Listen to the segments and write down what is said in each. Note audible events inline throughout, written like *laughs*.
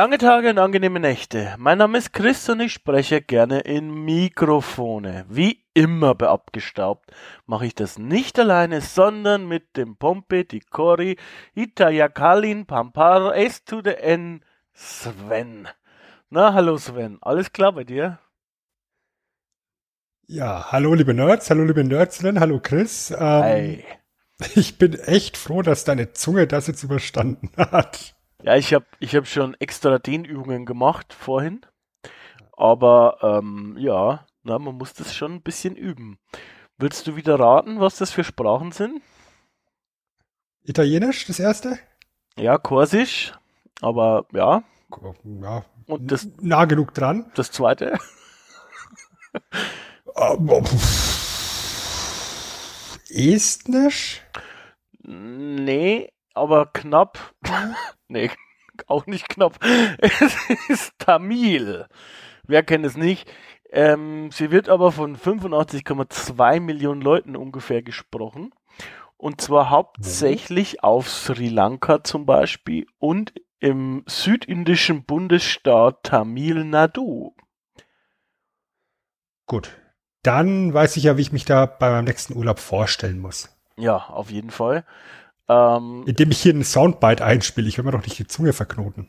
Lange Tage und angenehme Nächte. Mein Name ist Chris und ich spreche gerne in Mikrofone. Wie immer bei Abgestaubt mache ich das nicht alleine, sondern mit dem Pompe, die Cori, Itaya Kalin, Pampar, S to the N, Sven. Na, hallo Sven, alles klar bei dir? Ja, hallo liebe Nerds, hallo liebe Nerdsinnen, hallo Chris. Ähm, Hi. Ich bin echt froh, dass deine Zunge das jetzt überstanden *laughs* hat. Ja, ich habe ich hab schon extra Dehnübungen gemacht vorhin. Aber ähm, ja, na, man muss das schon ein bisschen üben. Willst du wieder raten, was das für Sprachen sind? Italienisch, das erste? Ja, Korsisch, aber ja. Ja, Und das, nah genug dran. das zweite? *laughs* Estnisch? Nee, aber knapp. *laughs* nee, auch nicht knapp. *laughs* Es ist Tamil. Wer kennt es nicht? Ähm, sie wird aber von 85,2 Millionen Leuten ungefähr gesprochen. Und zwar hauptsächlich auf Sri Lanka zum Beispiel und im südindischen Bundesstaat Tamil Nadu. Gut. Dann weiß ich ja, wie ich mich da bei meinem nächsten Urlaub vorstellen muss. Ja, auf jeden Fall. Ähm, Indem ich hier einen Soundbite einspiele. Ich will mir doch nicht die Zunge verknoten.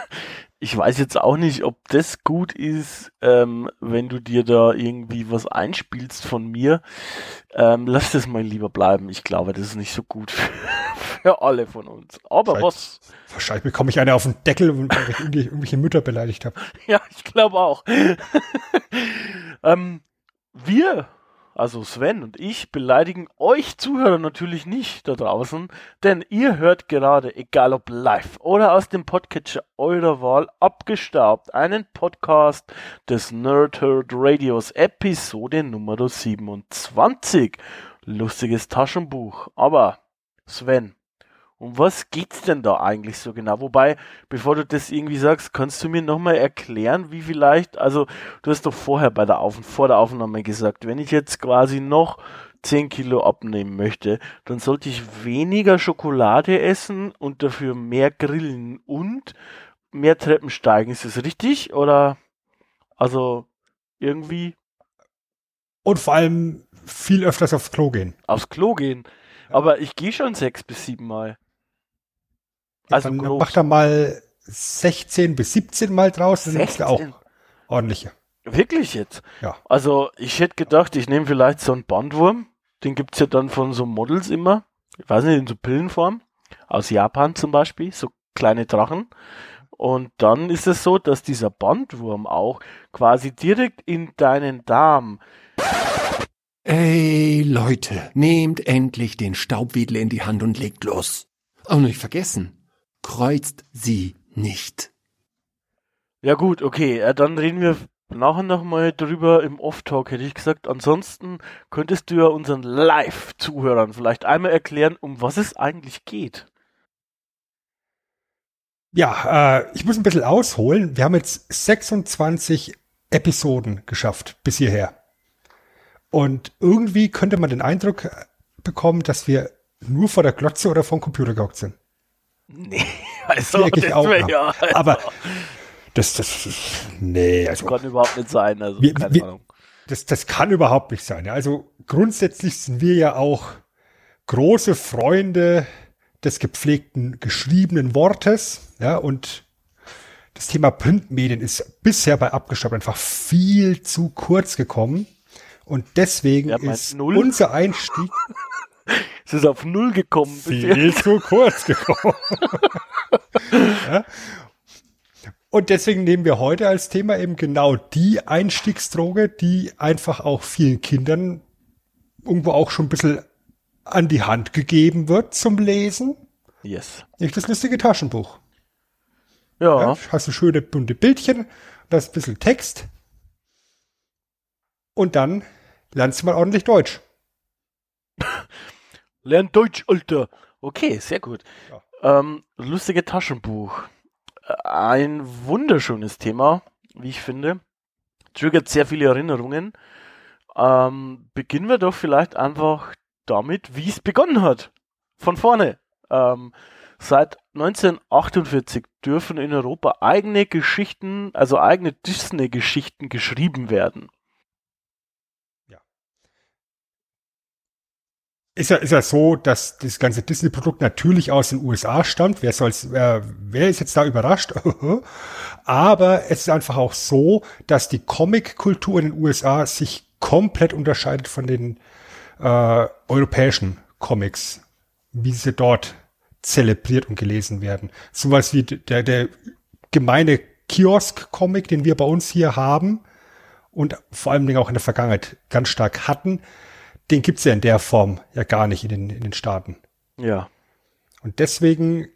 *laughs* ich weiß jetzt auch nicht, ob das gut ist, ähm, wenn du dir da irgendwie was einspielst von mir. Ähm, lass das mal lieber bleiben. Ich glaube, das ist nicht so gut *laughs* für, für alle von uns. Aber Vielleicht- was? Wahrscheinlich bekomme ich eine auf den Deckel, weil ich irgendwelche, irgendwelche Mütter beleidigt habe. *laughs* Ja, ich glaube auch. ähm, wir, also Sven und ich, beleidigen euch Zuhörer natürlich nicht da draußen, denn ihr hört gerade, egal ob live oder aus dem Podcatcher eurer Wahl, abgestaubt, einen Podcast des Nerdherd Radios, Episode Nummer 27. Lustiges Taschenbuch. Aber, Sven, um was geht's denn da eigentlich so genau? Wobei, bevor du das irgendwie sagst, kannst du mir nochmal erklären, wie vielleicht, also du hast doch vorher bei der Auf vor der Aufnahme gesagt, wenn ich jetzt quasi noch 10 Kilo abnehmen möchte, dann sollte ich weniger Schokolade essen und dafür mehr grillen und mehr Treppen steigen. Ist das richtig? Oder also irgendwie Und vor allem viel öfters aufs Klo gehen. aufs Klo gehen? Aber ich gehe schon sechs bis sieben Mal. Also dann groß. mach da mal 16 bis 17 Mal draus, dann nimmst du auch 16? ordentliche. Wirklich jetzt? Ja. Also ich hätte gedacht, ich nehme vielleicht so einen Bandwurm. Den gibt's ja dann von so Models immer. Ich weiß nicht, in so Pillenform. Aus Japan zum Beispiel. So kleine Drachen. Und dann ist es so, dass dieser Bandwurm auch quasi direkt in deinen Darm. Ey, Leute, nehmt endlich den Staubwedel in die Hand und legt los. Und nicht vergessen, kreuzt sie nicht. Ja gut, okay, äh, dann reden wir nachher nochmal drüber im Off-Talk, hätte ich gesagt. Ansonsten könntest du ja unseren Live-Zuhörern vielleicht einmal erklären, um was es eigentlich geht. Ja, äh, ich muss ein bisschen ausholen. Wir haben jetzt 26 Episoden geschafft bis hierher. Und irgendwie könnte man den Eindruck bekommen, dass wir nur vor der Glotze oder vor dem Computer gehockt sind. Nee, *laughs* also das auch, wär ja. also, Aber das, das, nee, also kann überhaupt nicht sein, also Wir- keine wir- Ahnung. das, das kann überhaupt nicht sein. Also grundsätzlich sind wir ja auch große Freunde des gepflegten geschriebenen Wortes, ja, und das Thema Printmedien ist bisher bei Abgestaubt einfach viel zu kurz gekommen. Und deswegen Ja, ist unser Einstieg *laughs* Es ist auf Null gekommen. viel zu kurz gekommen. *laughs* ja? Und deswegen nehmen wir heute als Thema eben genau die Einstiegsdroge, die einfach auch vielen Kindern irgendwo auch schon ein bisschen an die Hand gegeben wird zum Lesen. Yes. Nicht das lustige Taschenbuch. Ja, Ja? Hast du schöne bunte Bildchen, da ist ein bisschen Text. Und dann lernst du mal ordentlich Deutsch. *laughs* Lern Deutsch, Alter. Okay, sehr gut. Ja. Ähm, lustige Taschenbuch. Ein wunderschönes Thema, wie ich finde. Triggert sehr viele Erinnerungen. Ähm, beginnen wir doch vielleicht einfach damit, wie es begonnen hat. Von vorne. Ähm, seit 1948 dürfen in Europa eigene Geschichten, also eigene Disney-Geschichten geschrieben werden. Ist ja, ist ja so, dass das ganze Disney-Produkt natürlich aus den USA stammt. Wer soll's, äh, wer ist jetzt da überrascht? *laughs* Aber es ist einfach auch so, dass die Comic-Kultur in den USA sich komplett unterscheidet von den äh, europäischen Comics, wie sie dort zelebriert und gelesen werden. Sowas wie der, der gemeine Kiosk-Comic, den wir bei uns hier haben und vor allem auch in der Vergangenheit ganz stark hatten, den gibt's ja in der Form ja gar nicht in den, in den Staaten. Ja. Und deswegen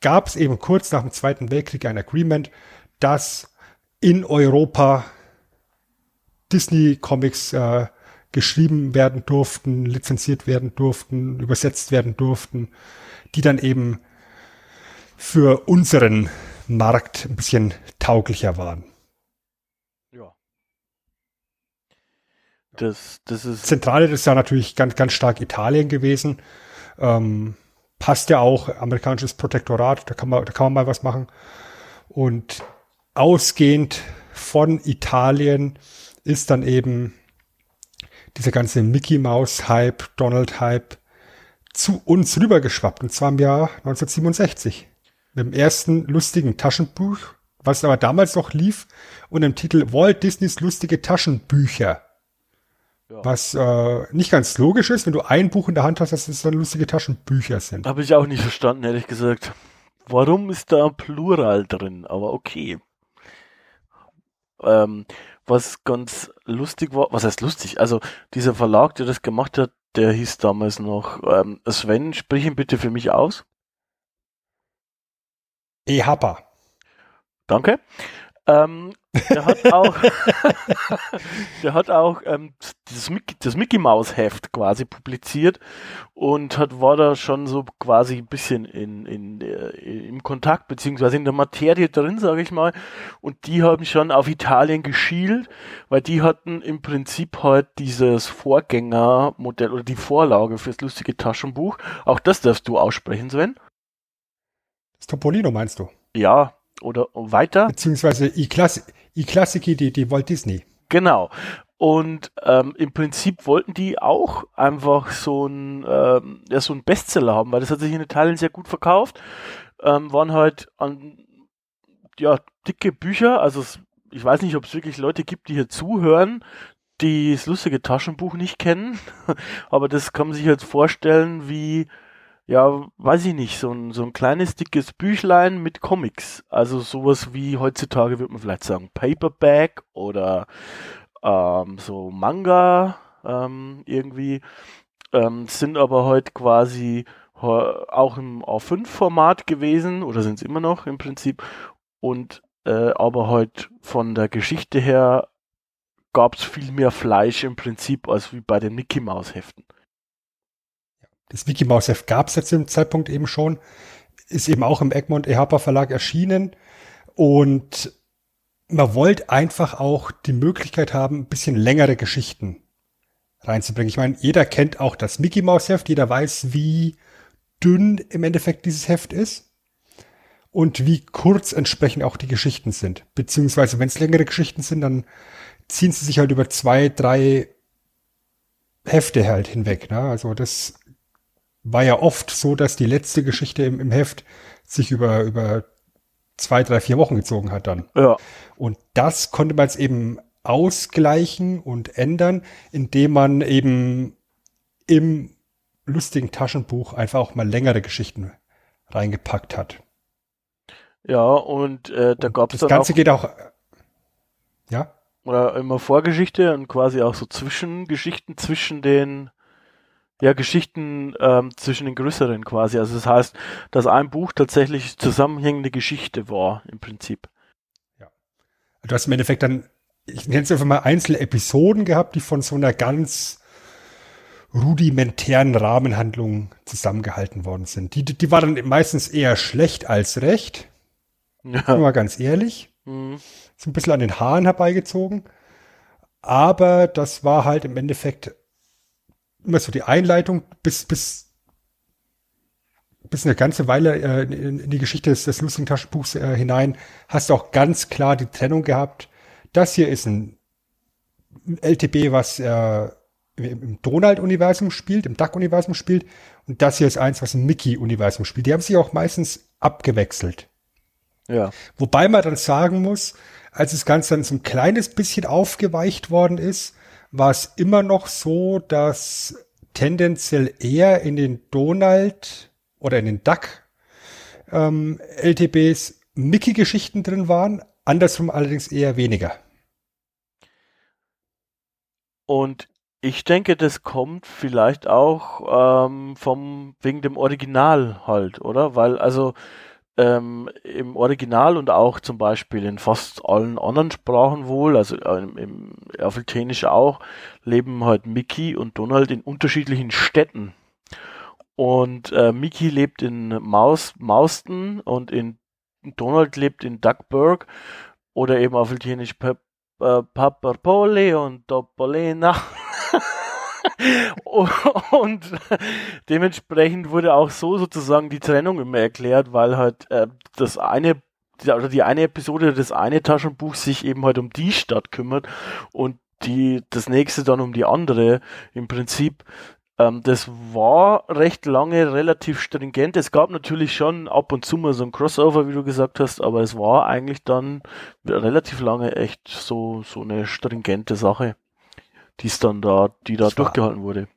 gab es eben kurz nach dem Zweiten Weltkrieg ein Agreement, dass in Europa Disney-Comics äh, geschrieben werden durften, lizenziert werden durften, übersetzt werden durften, die dann eben für unseren Markt ein bisschen tauglicher waren. Das, das ist Zentrale ist ja natürlich ganz, ganz stark Italien gewesen. Ähm, passt ja auch, amerikanisches Protektorat, da kann man, da kann man mal was machen. Und ausgehend von Italien ist dann eben dieser ganze Mickey Mouse Hype, Donald Hype zu uns rübergeschwappt. Und zwar im Jahr 1967. Mit dem ersten lustigen Taschenbuch, was aber damals noch lief, und dem Titel Walt Disneys lustige Taschenbücher. Was äh, nicht ganz logisch ist, wenn du ein Buch in der Hand hast, dass es dann lustige Taschenbücher sind. Habe ich auch nicht verstanden, ehrlich gesagt. Warum ist da Plural drin? Aber okay. Ähm, was ganz lustig war, was heißt lustig? Also dieser Verlag, der das gemacht hat, der hieß damals noch ähm, Sven, sprich ihn bitte für mich aus. Ehapa. Danke. Ähm, der hat *laughs* auch, *laughs* der hat auch ähm, das, Mickey, das Mickey Mouse Heft quasi publiziert und hat war da schon so quasi ein bisschen in, in, in im Kontakt beziehungsweise in der Materie drin, sage ich mal. Und die haben schon auf Italien geschielt, weil die hatten im Prinzip halt dieses Vorgängermodell oder die Vorlage fürs lustige Taschenbuch. Auch das darfst du aussprechen, Sven. Das Topolino meinst du? Ja, oder weiter. Beziehungsweise i-Klassiki, die, die Walt Disney. Genau. Und ähm, im Prinzip wollten die auch einfach so ein, ähm, ja, so ein Bestseller haben, weil das hat sich in Italien sehr gut verkauft. Ähm, waren halt an, ja, dicke Bücher. Also ich weiß nicht, ob es wirklich Leute gibt, die hier zuhören, die das lustige Taschenbuch nicht kennen. *laughs* Aber das kann man sich jetzt vorstellen, wie ja, weiß ich nicht, so ein, so ein kleines dickes Büchlein mit Comics. Also sowas wie heutzutage würde man vielleicht sagen Paperback oder ähm, so Manga ähm, irgendwie. Ähm, sind aber heute quasi auch im A5-Format gewesen oder sind es immer noch im Prinzip. Und äh, aber heute von der Geschichte her gab es viel mehr Fleisch im Prinzip als wie bei den Mickey Mouse Heften. Das Mickey Mouse Heft gab es jetzt dem Zeitpunkt eben schon, ist eben auch im Egmont Ehapa Verlag erschienen und man wollte einfach auch die Möglichkeit haben, ein bisschen längere Geschichten reinzubringen. Ich meine, jeder kennt auch das Mickey Mouse Heft, jeder weiß, wie dünn im Endeffekt dieses Heft ist und wie kurz entsprechend auch die Geschichten sind. Beziehungsweise, wenn es längere Geschichten sind, dann ziehen sie sich halt über zwei, drei Hefte halt hinweg. Ne? Also das war ja oft so, dass die letzte Geschichte im, im Heft sich über, über zwei, drei, vier Wochen gezogen hat dann. Ja. Und das konnte man jetzt eben ausgleichen und ändern, indem man eben im lustigen Taschenbuch einfach auch mal längere Geschichten reingepackt hat. Ja, und äh, da gab es Das Ganze auch, geht auch. Ja? Oder immer Vorgeschichte und quasi auch so Zwischengeschichten zwischen den ja, Geschichten ähm, zwischen den größeren quasi. Also das heißt, dass ein Buch tatsächlich zusammenhängende Geschichte war, im Prinzip. Ja. Du hast im Endeffekt dann ich nenne es einfach mal einzelne Episoden gehabt, die von so einer ganz rudimentären Rahmenhandlung zusammengehalten worden sind. Die, die war dann meistens eher schlecht als recht. Ja. Mal ganz ehrlich. Mhm. So ein bisschen an den Haaren herbeigezogen. Aber das war halt im Endeffekt immer so die Einleitung bis, bis, bis eine ganze Weile äh, in, die Geschichte des, des lustigen Taschenbuchs äh, hinein hast du auch ganz klar die Trennung gehabt. Das hier ist ein LTB, was äh, im Donald-Universum spielt, im Duck-Universum spielt. Und das hier ist eins, was im Mickey-Universum spielt. Die haben sich auch meistens abgewechselt. Ja. Wobei man dann sagen muss, als das Ganze dann so ein kleines bisschen aufgeweicht worden ist, war es immer noch so, dass tendenziell eher in den Donald oder in den Duck ähm, LTBs Mickey-Geschichten drin waren, andersrum allerdings eher weniger. Und ich denke, das kommt vielleicht auch ähm, vom wegen dem Original halt, oder? Weil also ähm, im Original und auch zum Beispiel in fast allen anderen Sprachen wohl, also äh, im, im Afrikanisch auch, leben halt Mickey und Donald in unterschiedlichen Städten. Und äh, Mickey lebt in Maus, Mauston und in Donald lebt in Duckburg oder eben auf Italienisch Paperpoli und Topolina. *laughs* *laughs* und dementsprechend wurde auch so sozusagen die Trennung immer erklärt, weil halt äh, das eine oder die eine Episode des eine Taschenbuchs sich eben halt um die Stadt kümmert und die das nächste dann um die andere. Im Prinzip ähm, das war recht lange relativ stringent. Es gab natürlich schon ab und zu mal so ein Crossover, wie du gesagt hast, aber es war eigentlich dann relativ lange echt so, so eine stringente Sache die da, die da ich durchgehalten war, wurde.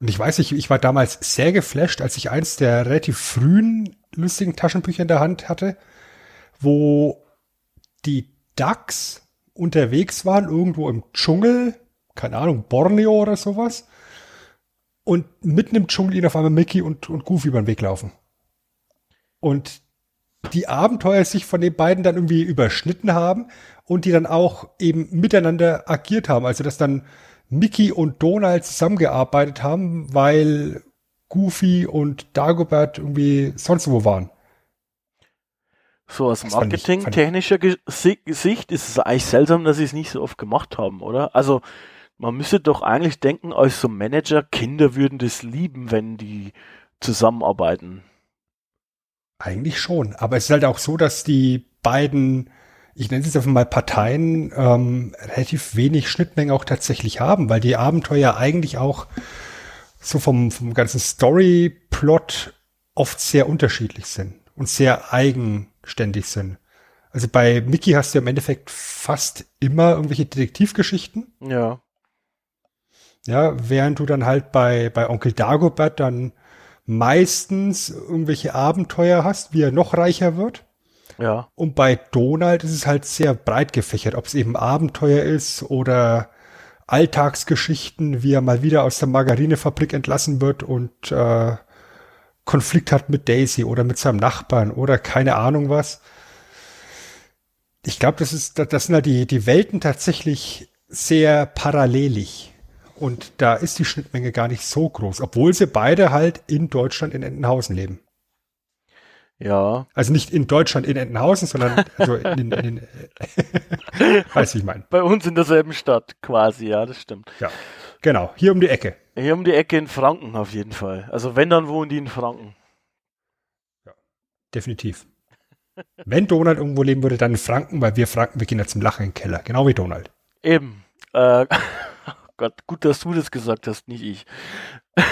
Und ich weiß, ich, ich war damals sehr geflasht, als ich eins der relativ frühen lustigen Taschenbücher in der Hand hatte, wo die Ducks unterwegs waren, irgendwo im Dschungel, keine Ahnung, Borneo oder sowas. Und mitten im Dschungel ihnen auf einmal Mickey und, und Goofy über den Weg laufen. Und die Abenteuer sich von den beiden dann irgendwie überschnitten haben und die dann auch eben miteinander agiert haben. Also dass dann Mickey und Donald zusammengearbeitet haben, weil Goofy und Dagobert irgendwie sonst wo waren. So aus marketingtechnischer Sicht ist es eigentlich seltsam, dass sie es nicht so oft gemacht haben, oder? Also man müsste doch eigentlich denken, als so Manager, Kinder würden das lieben, wenn die zusammenarbeiten. Eigentlich schon, aber es ist halt auch so, dass die beiden ich nenne es jetzt einfach mal Parteien, ähm, relativ wenig Schnittmengen auch tatsächlich haben, weil die Abenteuer eigentlich auch so vom, vom ganzen Story-Plot oft sehr unterschiedlich sind und sehr eigenständig sind. Also bei Mickey hast du im Endeffekt fast immer irgendwelche Detektivgeschichten. Ja. Ja, während du dann halt bei, bei Onkel Dagobert dann meistens irgendwelche Abenteuer hast, wie er noch reicher wird. Ja. Und bei Donald ist es halt sehr breit gefächert, ob es eben Abenteuer ist oder Alltagsgeschichten, wie er mal wieder aus der Margarinefabrik entlassen wird und äh, Konflikt hat mit Daisy oder mit seinem Nachbarn oder keine Ahnung was. Ich glaube, das ist, das sind halt die, die Welten tatsächlich sehr parallelig. Und da ist die Schnittmenge gar nicht so groß, obwohl sie beide halt in Deutschland in Entenhausen leben. Ja. Also nicht in Deutschland in Entenhausen, sondern also in, in, in *laughs* weiß ich mein. Bei uns in derselben Stadt quasi, ja, das stimmt. Ja, genau. Hier um die Ecke. Hier um die Ecke in Franken auf jeden Fall. Also wenn, dann wohnen die in Franken. Ja, definitiv. wenn Donald irgendwo leben würde, dann in Franken, weil wir Franken, wir gehen ja zum Lachen in den Keller. Genau wie Donald. Eben. Äh, *laughs* oh Gott, gut, dass du das gesagt hast, nicht ich. *laughs*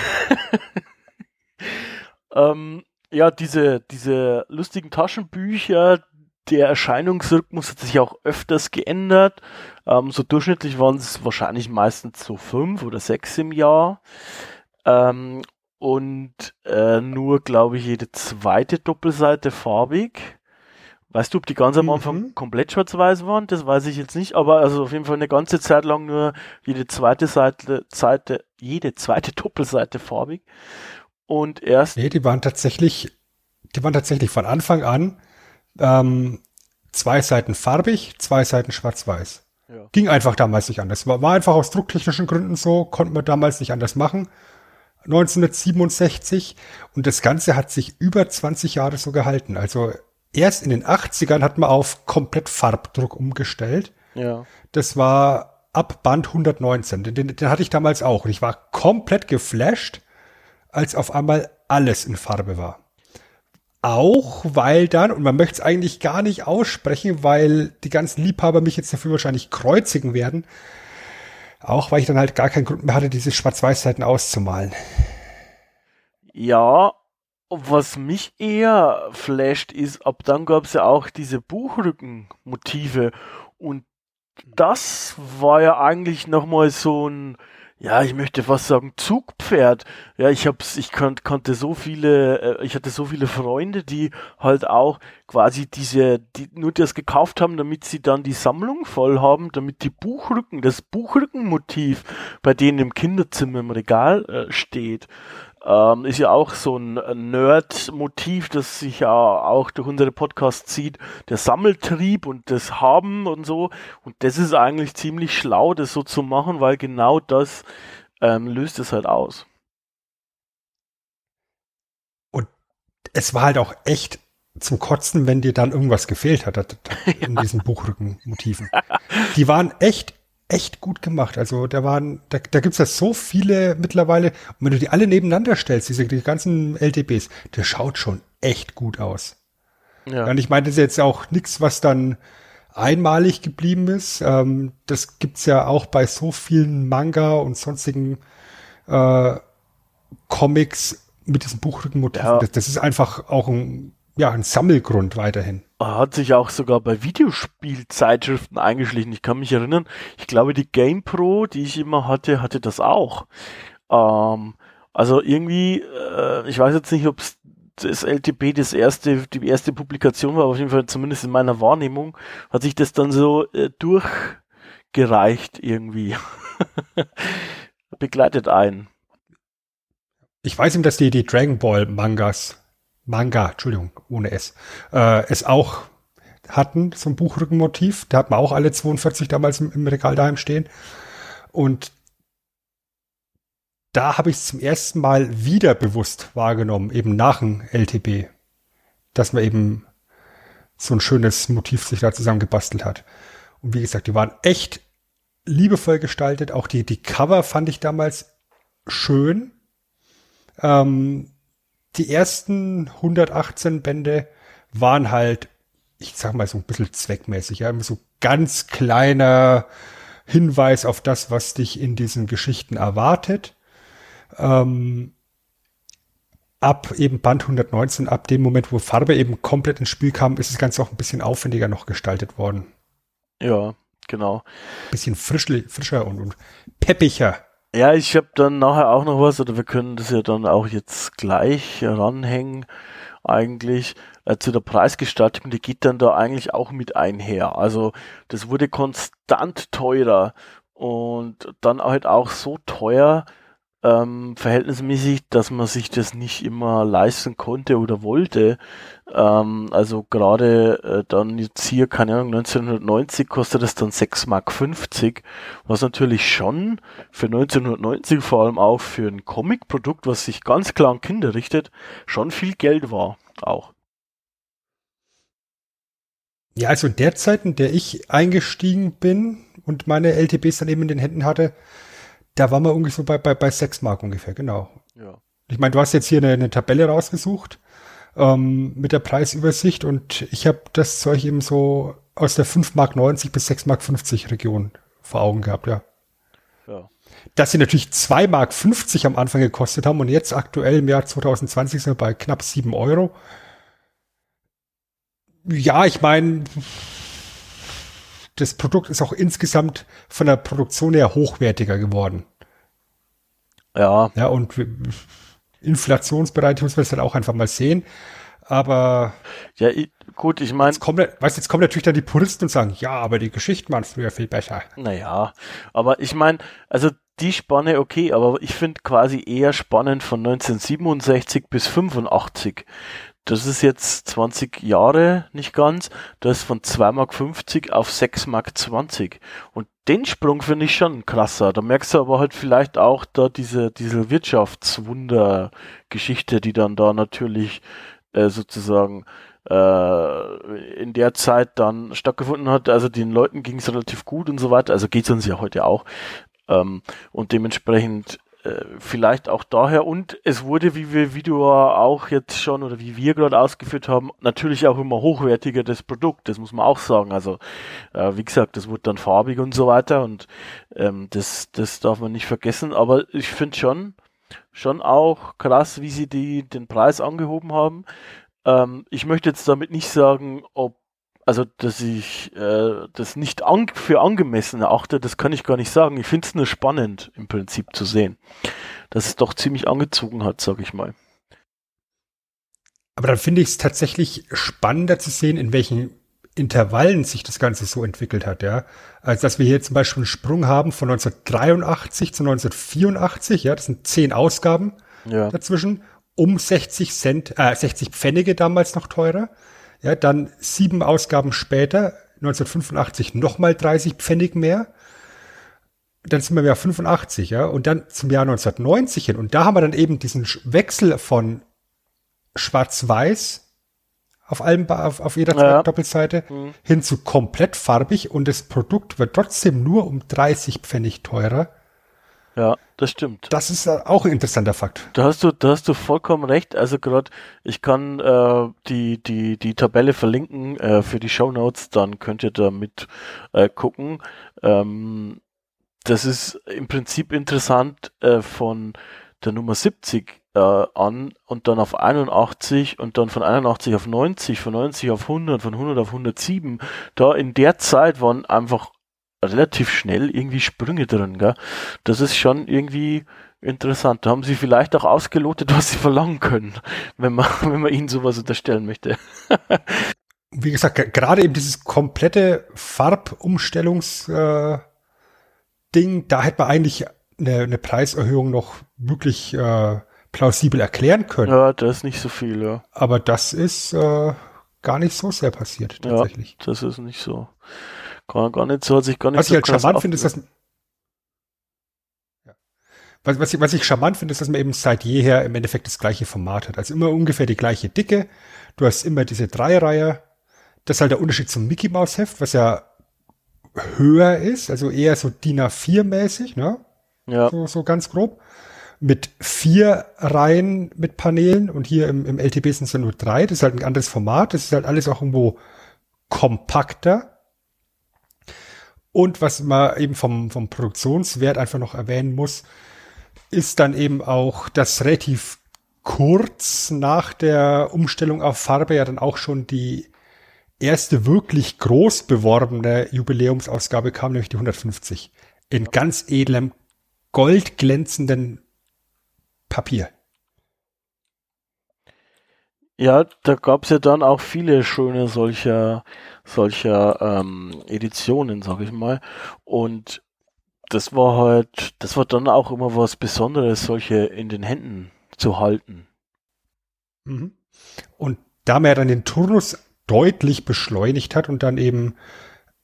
ähm, ja, diese, diese lustigen Taschenbücher, der Erscheinungsrhythmus hat sich auch öfters geändert. Ähm, so durchschnittlich waren es wahrscheinlich meistens so fünf oder sechs im Jahr. Ähm, und äh, nur, glaube ich, jede zweite Doppelseite farbig. Weißt du, ob die ganz am Anfang mhm. komplett schwarz-weiß waren? Das weiß ich jetzt nicht, aber also auf jeden Fall eine ganze Zeit lang nur jede zweite Seite, Seite jede zweite Doppelseite farbig. Und erst. Nee, die waren tatsächlich, die waren tatsächlich von Anfang an ähm, zwei Seiten farbig, zwei Seiten schwarz-weiß. Ja. Ging einfach damals nicht anders. War, war einfach aus drucktechnischen Gründen so, konnte man damals nicht anders machen. 1967 und das Ganze hat sich über 20 Jahre so gehalten. Also erst in den 80ern hat man auf komplett Farbdruck umgestellt. Ja. Das war ab Band 119. Den, den, den hatte ich damals auch und ich war komplett geflasht, als auf einmal alles in Farbe war. Auch weil dann, und man möchte es eigentlich gar nicht aussprechen, weil die ganzen Liebhaber mich jetzt dafür wahrscheinlich kreuzigen werden, auch weil ich dann halt gar keinen Grund mehr hatte, diese Schwarz-Weiß-Seiten auszumalen. Ja, was mich eher flasht, ist, ab dann gab es ja auch diese Buchrückenmotive und das war ja eigentlich nochmal so ein, ja, ich möchte fast sagen, Zugpferd. Ja, ich hab's, ich kon konnte so viele, äh, ich hatte so viele Freunde, die halt auch quasi diese, die nur das gekauft haben, damit sie dann die Sammlung voll haben, damit die Buchrücken, das Buchrückenmotiv bei denen im Kinderzimmer im Regal äh, steht. Ähm, ist ja auch so ein Nerd-Motiv, das sich ja auch durch unsere Podcasts zieht. Der Sammeltrieb und das Haben und so. Und das ist eigentlich ziemlich schlau, das so zu machen, weil genau das ähm, löst es halt aus. Und es war halt auch echt zum Kotzen, wenn dir dann irgendwas gefehlt hat *laughs* in diesen Buchrückenmotiven. Die waren echt echt gut gemacht. Also da waren, da, da gibt's ja so viele mittlerweile. Und wenn du die alle nebeneinander stellst, diese die ganzen LTBs, der schaut schon echt gut aus. Ja. Und ich meine, das ist jetzt auch nichts, was dann einmalig geblieben ist. Ähm, das gibt's ja auch bei so vielen Manga und sonstigen äh, Comics mit diesem Buchrückenmotiv. Ja. Das, das ist einfach auch ein ja, ein Sammelgrund weiterhin. Hat sich auch sogar bei Videospielzeitschriften eingeschlichen. Ich kann mich erinnern, ich glaube, die GamePro, die ich immer hatte, hatte das auch. Ähm, also irgendwie, äh, ich weiß jetzt nicht, ob es das LTP das erste, die erste Publikation war, aber auf jeden Fall zumindest in meiner Wahrnehmung, hat sich das dann so äh, durchgereicht irgendwie. *laughs* Begleitet ein. Ich weiß eben, dass die, die Dragon Ball Mangas Manga, Entschuldigung, ohne S, äh, es auch hatten, so ein Buchrückenmotiv. Da hat man auch alle 42 damals im, im Regal daheim stehen. Und da habe ich es zum ersten Mal wieder bewusst wahrgenommen, eben nach dem LTB, dass man eben so ein schönes Motiv sich da zusammengebastelt hat. Und wie gesagt, die waren echt liebevoll gestaltet. Auch die, die Cover fand ich damals schön. Ähm, die ersten 118 Bände waren halt, ich sag mal so ein bisschen zweckmäßig, ja, so ganz kleiner Hinweis auf das, was dich in diesen Geschichten erwartet. Ähm, ab eben Band 119, ab dem Moment, wo Farbe eben komplett ins Spiel kam, ist das Ganze auch ein bisschen aufwendiger noch gestaltet worden. Ja, genau. Bisschen frisch, frischer und, und peppiger. Ja, ich habe dann nachher auch noch was, oder wir können das ja dann auch jetzt gleich ranhängen, eigentlich äh, zu der Preisgestaltung, die geht dann da eigentlich auch mit einher. Also das wurde konstant teurer und dann halt auch so teuer, ähm, verhältnismäßig, dass man sich das nicht immer leisten konnte oder wollte. Ähm, also gerade äh, dann jetzt hier, keine Ahnung, 1990 kostet das dann 6,50 Mark, was natürlich schon für 1990 vor allem auch für ein Comic-Produkt, was sich ganz klar an Kinder richtet, schon viel Geld war auch. Ja, also der Zeit, in der ich eingestiegen bin und meine LTBs dann eben in den Händen hatte, da waren wir ungefähr so bei, bei, bei 6 Mark ungefähr, genau. Ja. Ich meine, du hast jetzt hier eine, eine Tabelle rausgesucht ähm, mit der Preisübersicht und ich habe das Zeug eben so aus der 5 Mark 90 bis 6 Mark 50 Region vor Augen gehabt, ja. Ja. Dass sie natürlich 2 Mark 50 am Anfang gekostet haben und jetzt aktuell im Jahr 2020 sind wir bei knapp 7 Euro. Ja, ich meine, das Produkt ist auch insgesamt von der Produktion her hochwertiger geworden. Ja. Ja, und inflationsbereit muss man es dann auch einfach mal sehen. Aber ja, gut, ich meine, weißt jetzt kommen natürlich dann die Puristen und sagen, ja, aber die Geschichten waren früher viel besser. Naja, aber ich meine, also die Spanne okay, aber ich finde quasi eher spannend von 1967 bis 85 das ist jetzt 20 Jahre nicht ganz, das ist von 2,50 Mark auf 6,20 Mark. Und den Sprung finde ich schon krasser. Da merkst du aber halt vielleicht auch da diese, diese Wirtschaftswunder-Geschichte, die dann da natürlich äh, sozusagen äh, in der Zeit dann stattgefunden hat. Also den Leuten ging es relativ gut und so weiter. Also geht es uns ja heute auch. Ähm, und dementsprechend äh, vielleicht auch daher und es wurde, wie wir Video auch jetzt schon oder wie wir gerade ausgeführt haben, natürlich auch immer hochwertiger das Produkt, das muss man auch sagen. Also äh, wie gesagt, das wurde dann farbig und so weiter und ähm, das, das darf man nicht vergessen. Aber ich finde schon, schon auch krass, wie sie die, den Preis angehoben haben. Ähm, ich möchte jetzt damit nicht sagen, ob also dass ich äh, das nicht an, für angemessen erachte, das kann ich gar nicht sagen. Ich finde es nur spannend im Prinzip zu sehen, dass es doch ziemlich angezogen hat, sag ich mal. Aber dann finde ich es tatsächlich spannender zu sehen, in welchen Intervallen sich das Ganze so entwickelt hat, ja. Also dass wir hier zum Beispiel einen Sprung haben von 1983 zu 1984, ja, das sind zehn Ausgaben ja. dazwischen, um 60 Cent, äh, 60 Pfennige damals noch teurer. Ja, dann sieben Ausgaben später, 1985, nochmal 30 Pfennig mehr. Dann sind wir ja 85, ja, und dann zum Jahr 1990 hin. Und da haben wir dann eben diesen Wechsel von Schwarz-Weiß auf allem, auf, auf jeder ja. Doppelseite mhm. hin zu komplett farbig und das Produkt wird trotzdem nur um 30 Pfennig teurer. Ja, das stimmt. Das ist auch ein interessanter Fakt. Da hast du, da hast du vollkommen recht. Also gerade, ich kann äh, die die die Tabelle verlinken äh, für die Show Notes, dann könnt ihr da mit äh, gucken. Ähm, das ist im Prinzip interessant äh, von der Nummer 70 äh, an und dann auf 81 und dann von 81 auf 90, von 90 auf 100, von 100 auf 107. Da in der Zeit waren einfach relativ schnell irgendwie Sprünge drin, gell? Das ist schon irgendwie interessant. Da haben sie vielleicht auch ausgelotet, *laughs* was sie verlangen können, wenn man, *laughs* wenn man ihnen sowas unterstellen möchte. *laughs* Wie gesagt, gerade eben dieses komplette Farbumstellungs äh, Ding, da hätte man eigentlich eine, eine Preiserhöhung noch wirklich äh, plausibel erklären können. Ja, das ist nicht so viel, ja. Aber das ist äh, gar nicht so sehr passiert, tatsächlich. Ja, das ist nicht so. Gar, gar nicht so, hat sich gar nicht was so ich halt charmant finde, ist, dass was, was, ich, was ich charmant finde, ist, dass man eben seit jeher im Endeffekt das gleiche Format hat. Also immer ungefähr die gleiche Dicke. Du hast immer diese Dreireihe. Das ist halt der Unterschied zum Mickey Mouse Heft, was ja höher ist, also eher so DIN A4 mäßig, ne? Ja. So, so ganz grob. Mit vier Reihen mit Paneelen und hier im, im LTB sind es nur drei. Das ist halt ein anderes Format. Das ist halt alles auch irgendwo kompakter. Und was man eben vom, vom Produktionswert einfach noch erwähnen muss, ist dann eben auch, dass relativ kurz nach der Umstellung auf Farbe ja dann auch schon die erste wirklich groß beworbene Jubiläumsausgabe kam, nämlich die 150. In ganz edlem, goldglänzenden Papier. Ja, da gab es ja dann auch viele schöne solcher solcher ähm, Editionen, sag ich mal. Und das war halt, das war dann auch immer was Besonderes, solche in den Händen zu halten. Mhm. Und da man ja dann den Turnus deutlich beschleunigt hat und dann eben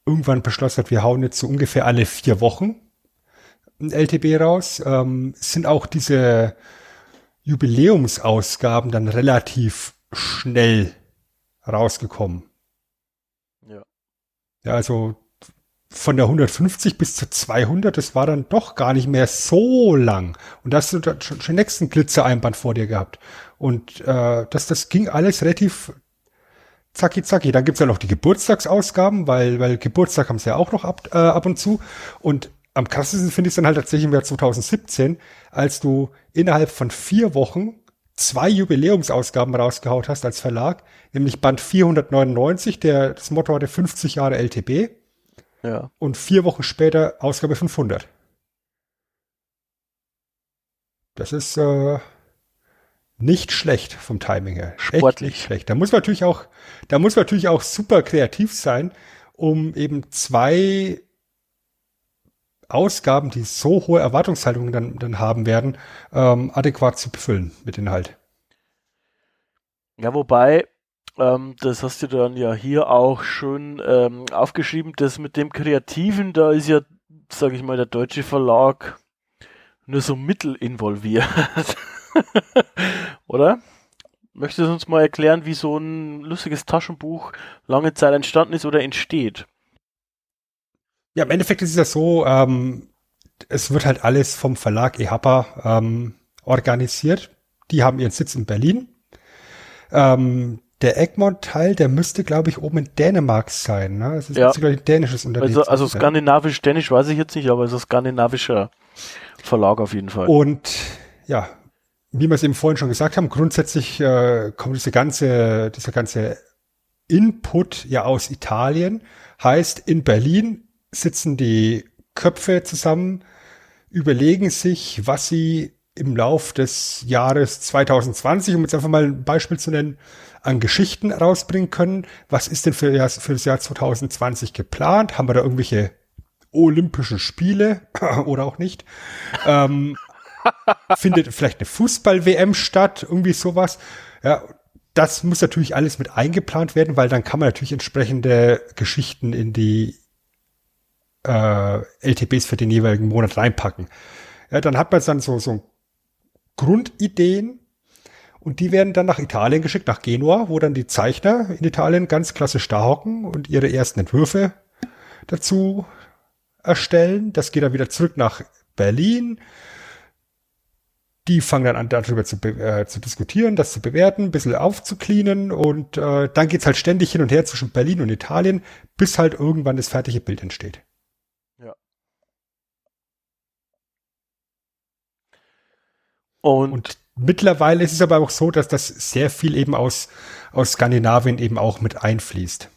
irgendwann beschlossen hat, wir hauen jetzt so ungefähr alle vier Wochen ein LTB raus, ähm, sind auch diese Jubiläumsausgaben dann relativ schnell rausgekommen. Ja, also von der 150 bis zur 200, das war dann doch gar nicht mehr so lang. Und da hast du schon, schon nächsten Glitzereinband vor dir gehabt. Und äh, das, das ging alles relativ zacki zacki. Dann gibt's ja noch die Geburtstagsausgaben, weil, weil Geburtstag haben sie ja auch noch ab, äh, ab und zu. Und am krassesten finde ich es dann halt tatsächlich im Jahr 2017, als du innerhalb von vier Wochen zwei Jubiläumsausgaben rausgehaut hast als Verlag, nämlich Band 499, der das Motto hatte 50 Jahre LTB. Ja. Und vier Wochen später Ausgabe 500. Das ist äh, nicht schlecht vom Timing her. Sportlich. Echt nicht schlecht. Da muss man natürlich auch, da muss man natürlich auch super kreativ sein, um eben zwei Ausgaben, die so hohe Erwartungshaltungen dann, dann haben werden, ähm, adäquat zu befüllen mit Inhalt. Ja, wobei, ähm, das hast du dann ja hier auch schön ähm, aufgeschrieben, das mit dem Kreativen, da ist ja, sag ich mal, der deutsche Verlag nur so mittel involviert. *laughs* Oder? Möchtest du uns mal erklären, wie so ein lustiges Taschenbuch lange Zeit entstanden ist oder entsteht? Ja, im Endeffekt ist es ja so, ähm, es wird halt alles vom Verlag EHAPA ähm, organisiert. Die haben ihren Sitz in Berlin. Ähm, der Egmont-Teil, der müsste, glaube ich, oben in Dänemark sein. Ne? Es ist Ja. ein dänisches Unternehmen. Also, also skandinavisch-dänisch weiß ich jetzt nicht, aber es ist ein skandinavischer Verlag auf jeden Fall. Und ja, wie wir es eben vorhin schon gesagt haben, grundsätzlich äh, kommt diese ganze, dieser ganze Input ja aus Italien. Heißt, in Berlin sitzen die Köpfe zusammen, überlegen sich, was sie im Lauf des Jahres 2020, um jetzt einfach mal ein Beispiel zu nennen, an Geschichten rausbringen können. Was ist denn für, das- für das Jahr 2020 geplant? Haben wir da irgendwelche Olympischen Spiele *laughs* oder auch nicht? Ähm, findet vielleicht eine Fußball-WM statt, irgendwie sowas. Ja, das muss natürlich alles mit eingeplant werden, weil dann kann man natürlich entsprechende Geschichten in die äh, LTBs für den jeweiligen Monat reinpacken. Ja, dann hat man dann so, so Grundideen und die werden dann nach Italien geschickt, nach Genua, wo dann die Zeichner in Italien ganz klassisch da hocken und ihre ersten Entwürfe dazu erstellen. Das geht dann wieder zurück nach Berlin. Die fangen dann an, darüber zu, äh, zu diskutieren, das zu bewerten, ein bisschen aufzucleanen und äh, dann geht's halt ständig hin und her zwischen Berlin und Italien, bis halt irgendwann das fertige Bild entsteht. Und, Und mittlerweile ist es aber auch so, dass das sehr viel eben aus, aus Skandinavien eben auch mit einfließt.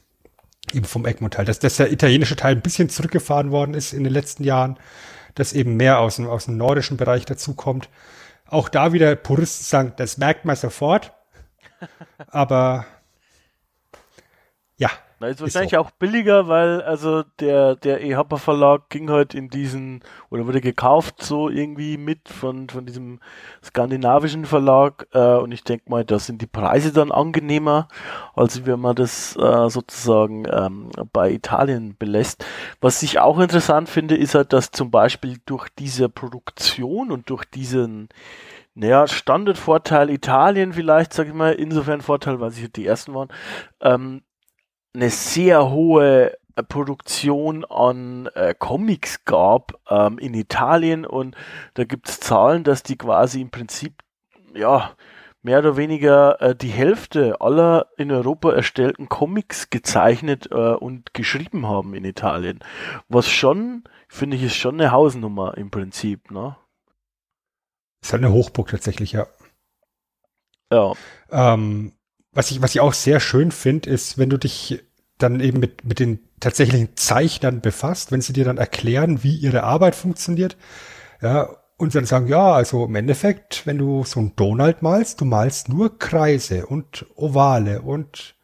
Eben vom Egmont-Teil. Dass, dass der italienische Teil ein bisschen zurückgefahren worden ist in den letzten Jahren, dass eben mehr aus dem, aus dem nordischen Bereich dazukommt. Auch da wieder Puristen sagen, das merkt man sofort. Aber ja, na, ist ist wahrscheinlich so. auch billiger, weil also der, der EHAPA Verlag ging halt in diesen, oder wurde gekauft so irgendwie mit von, von diesem skandinavischen Verlag äh, und ich denke mal, da sind die Preise dann angenehmer, als wenn man das äh, sozusagen ähm, bei Italien belässt. Was ich auch interessant finde, ist halt, dass zum Beispiel durch diese Produktion und durch diesen naja, Standardvorteil Italien vielleicht, sag ich mal, insofern Vorteil, weil sie die ersten waren, ähm, eine sehr hohe äh, Produktion an äh, Comics gab ähm, in Italien und da gibt es Zahlen, dass die quasi im Prinzip ja mehr oder weniger äh, die Hälfte aller in Europa erstellten Comics gezeichnet äh, und geschrieben haben in Italien. Was schon, finde ich, ist schon eine Hausnummer im Prinzip, ne? ist halt eine Hochburg tatsächlich, ja. Ja. Ähm, was ich, was ich auch sehr schön finde, ist, wenn du dich dann eben mit, mit den tatsächlichen Zeichnern befasst, wenn sie dir dann erklären, wie ihre Arbeit funktioniert, ja, und dann sagen, ja, also im Endeffekt, wenn du so einen Donald malst, du malst nur Kreise und Ovale und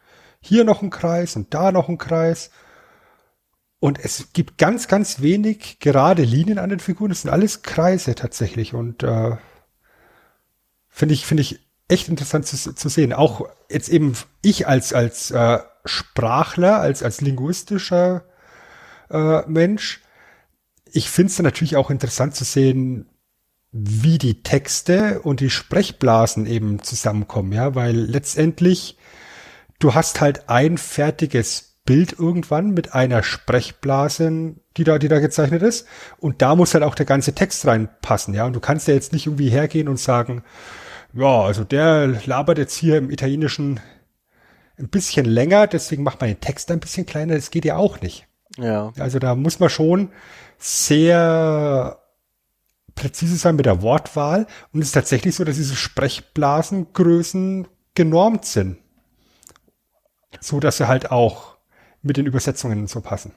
hier noch ein Kreis und da noch ein Kreis. Und es gibt ganz, ganz wenig gerade Linien an den Figuren. Das sind alles Kreise tatsächlich. Und äh, finde ich, finde ich echt interessant zu, zu sehen. Auch jetzt eben ich als, als äh, Sprachler, als, als linguistischer äh, Mensch, ich finde es natürlich auch interessant zu sehen, wie die Texte und die Sprechblasen eben zusammenkommen, ja, weil letztendlich du hast halt ein fertiges Bild irgendwann mit einer Sprechblase, die da, die da gezeichnet ist, und da muss halt auch der ganze Text reinpassen, ja, und du kannst ja jetzt nicht irgendwie hergehen und sagen, ja, also der labert jetzt hier im Italienischen ein bisschen länger, deswegen macht man den Text ein bisschen kleiner, das geht ja auch nicht. Ja. Also da muss man schon sehr präzise sein mit der Wortwahl. Und es ist tatsächlich so, dass diese Sprechblasengrößen genormt sind. So dass sie halt auch mit den Übersetzungen so passen.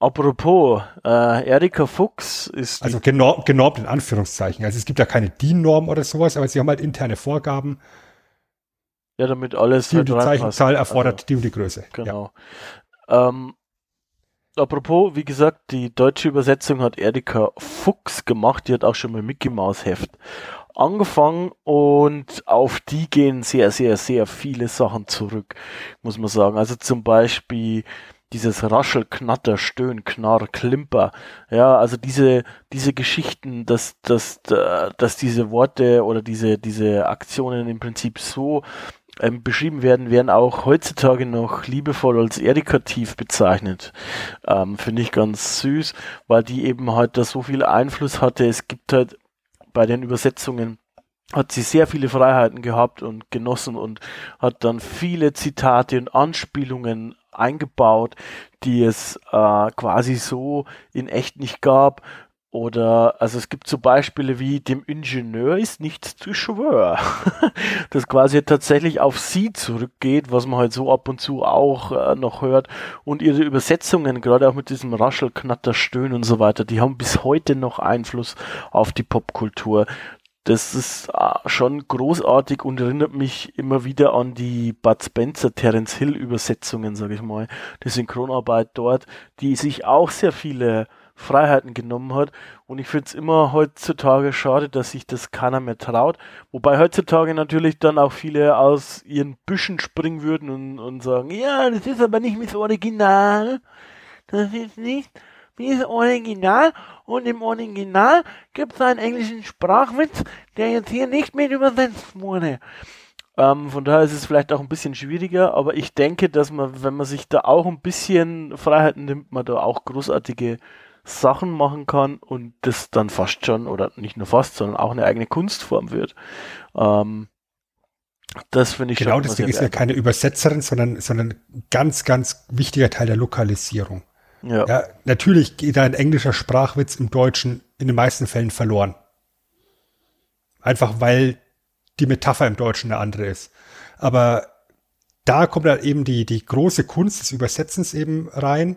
Apropos, äh, Erika Fuchs ist Also genormt, genormt in Anführungszeichen. Also es gibt ja keine DIN-Norm oder sowas, aber sie haben halt interne Vorgaben. ja damit alles Die und die. Zeichenzahl erfordert Also, die und die Größe. Ja. Genau. Ähm, apropos, wie gesagt, die deutsche Übersetzung hat Erika Fuchs gemacht, die hat auch schon mal Mickey Maus Heft angefangen und auf die gehen sehr, sehr, sehr viele Sachen zurück, muss man sagen. Also zum Beispiel dieses Raschel, Knatter, Stöhn, Knarr, Klimper, ja, also diese, diese Geschichten, dass, dass, dass diese Worte oder diese, diese Aktionen im Prinzip so ähm, beschrieben werden, werden auch heutzutage noch liebevoll als edikativ bezeichnet. Ähm, Finde ich ganz süß, weil die eben halt da so viel Einfluss hatte. Es gibt halt bei den Übersetzungen hat sie sehr viele Freiheiten gehabt und genossen und hat dann viele Zitate und Anspielungen eingebaut, die es äh, quasi so in echt nicht gab. Oder, also es gibt so Beispiele wie dem Ingenieur ist nichts zu schwör. *laughs* das quasi tatsächlich auf sie zurückgeht, was man halt so ab und zu auch äh, noch hört. Und ihre Übersetzungen, gerade auch mit diesem Raschel, Knatter, Stöhn und so weiter, die haben bis heute noch Einfluss auf die Popkultur. Das ist äh, schon großartig und erinnert mich immer wieder an die Bud Spencer, Terence Hill Übersetzungen, sage ich mal. Die Synchronarbeit dort, die sich auch sehr viele Freiheiten genommen hat. Und ich finde es immer heutzutage schade, dass sich das keiner mehr traut. Wobei heutzutage natürlich dann auch viele aus ihren Büschen springen würden und, und sagen, ja, das ist aber nicht das Original. Das ist nicht das Original. Und im Original gibt es einen englischen Sprachwitz, der jetzt hier nicht mit übersetzt wurde. Ähm, von daher ist es vielleicht auch ein bisschen schwieriger, aber ich denke, dass man, wenn man sich da auch ein bisschen Freiheiten nimmt, man da auch großartige Sachen machen kann und das dann fast schon, oder nicht nur fast, sondern auch eine eigene Kunstform wird. Ähm, das finde ich genau, schon. Genau, deswegen ist ja keine Übersetzerin, sondern, sondern ganz, ganz wichtiger Teil der Lokalisierung. Ja. ja. Natürlich geht ein englischer Sprachwitz im Deutschen in den meisten Fällen verloren. Einfach weil die Metapher im Deutschen eine andere ist. Aber da kommt dann eben die, die große Kunst des Übersetzens eben rein,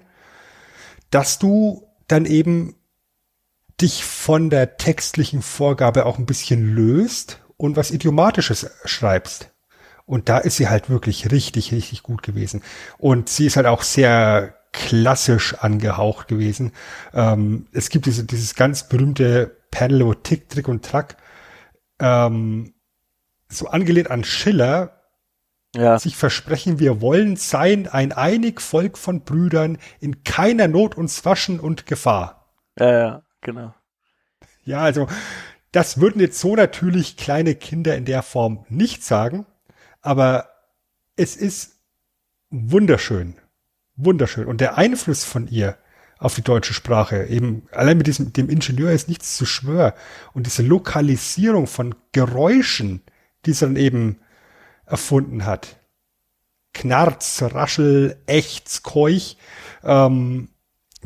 dass du dann eben dich von der textlichen Vorgabe auch ein bisschen löst und was Idiomatisches schreibst. Und da ist sie halt wirklich richtig, richtig gut gewesen. Und sie ist halt auch sehr klassisch angehaucht gewesen. Ähm, es gibt diese, dieses ganz berühmte Panel, wo Tick, Trick und Track ähm, so angelehnt an Schiller ja. sich versprechen, wir wollen sein ein einig Volk von Brüdern, in keiner Not uns waschen und Gefahr. Ja, ja, genau. Ja, also das würden jetzt so natürlich kleine Kinder in der Form nicht sagen, aber es ist wunderschön. Wunderschön. Und der Einfluss von ihr auf die deutsche Sprache, eben allein mit diesem, dem Ingenieur ist nichts zu schwör. Und diese Lokalisierung von Geräuschen, die sie dann eben erfunden hat. Knarz, Raschel, Echts, Keuch. Ähm,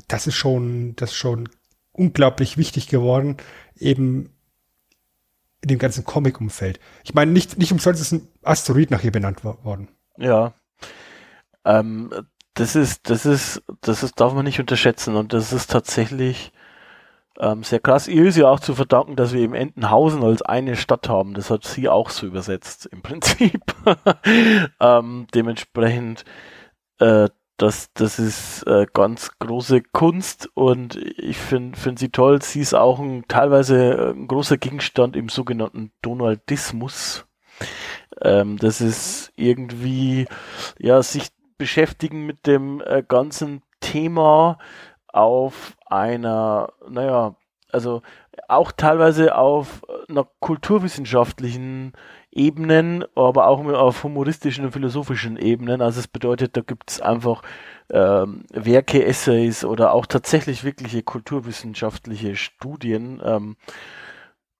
das ist schon, das ist schon unglaublich wichtig geworden, eben in dem ganzen Comic-Umfeld. Ich meine, nicht, nicht umsonst ist ein Asteroid nach ihr benannt worden. Ja. Ähm, das ist, das ist, das ist, darf man nicht unterschätzen und das ist tatsächlich ähm, sehr krass. Ihr ist ja auch zu verdanken, dass wir eben Entenhausen als eine Stadt haben. Das hat sie auch so übersetzt im Prinzip. *laughs* ähm, dementsprechend, äh, das, das ist äh, ganz große Kunst und ich finde find sie toll. Sie ist auch ein, teilweise äh, ein großer Gegenstand im sogenannten Donaldismus. Ähm, das ist irgendwie, ja, sich beschäftigen mit dem äh, ganzen Thema auf einer, naja, also auch teilweise auf einer kulturwissenschaftlichen Ebenen, aber auch auf humoristischen und philosophischen Ebenen. Also es bedeutet, da gibt es einfach ähm, Werke, Essays oder auch tatsächlich wirkliche kulturwissenschaftliche Studien. Ähm,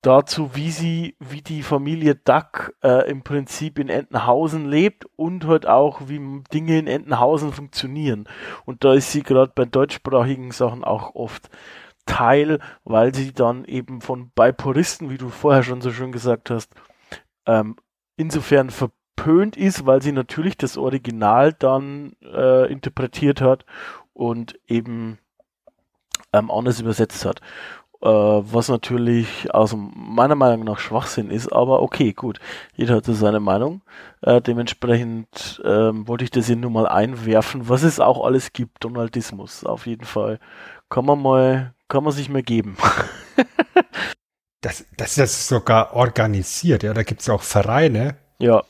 dazu, wie sie, wie die Familie Duck äh, im Prinzip in Entenhausen lebt und halt auch, wie Dinge in Entenhausen funktionieren. Und da ist sie gerade bei deutschsprachigen Sachen auch oft Teil, weil sie dann eben von bei Puristen, wie du vorher schon so schön gesagt hast, ähm, insofern verpönt ist, weil sie natürlich das Original dann äh, interpretiert hat und eben ähm, anders übersetzt hat äh, was natürlich aus meiner Meinung nach Schwachsinn ist, aber okay, gut, jeder hat so seine Meinung. Äh, dementsprechend ähm, wollte ich das hier nur mal einwerfen, was es auch alles gibt, Donaldismus, auf jeden Fall. Kann man mal, kann man sich mal geben. *laughs* das, das ist sogar organisiert, ja. Da gibt es auch Vereine. Ja.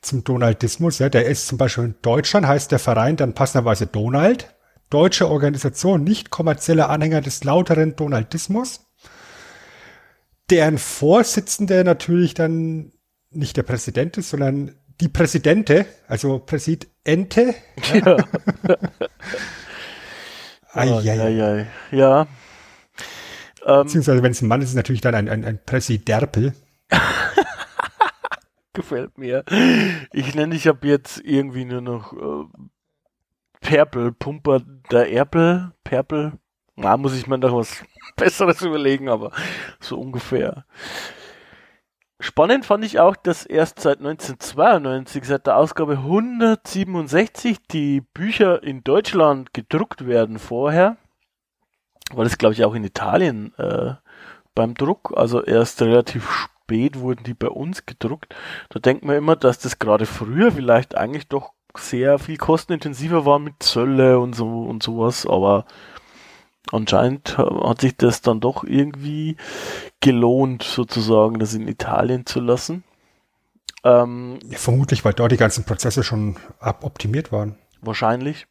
Zum Donaldismus, ja. Der ist zum Beispiel in Deutschland, heißt der Verein dann passenderweise Donald. Deutsche Organisation, nicht kommerzieller Anhänger des lauteren Donaldismus. Deren Vorsitzende natürlich dann nicht der Präsident ist, sondern die Präsidente, also Präsidente. Ja. Eieiei. *laughs* Ja. Ähm, Beziehungsweise, wenn es ein Mann ist, ist es natürlich dann ein, ein, ein Präsiderpel. *laughs* Gefällt mir. Ich nenne dich ab jetzt irgendwie nur noch äh, Perpel, Pumper der Erpel, Perpel. Na, muss ich mir noch was *laughs* Besseres überlegen, aber so ungefähr. Spannend fand ich auch, dass erst seit 1992, seit der Ausgabe 167, die Bücher in Deutschland gedruckt werden vorher. War das, glaube ich, auch in Italien äh, beim Druck. Also erst relativ spät wurden die bei uns gedruckt. Da denkt man immer, dass das gerade früher vielleicht eigentlich doch sehr viel kostenintensiver war mit Zölle und so und sowas, aber anscheinend hat sich das dann doch irgendwie gelohnt, sozusagen, das in Italien zu lassen. Ähm, ja, vermutlich, weil dort die ganzen Prozesse schon optimiert waren. Wahrscheinlich.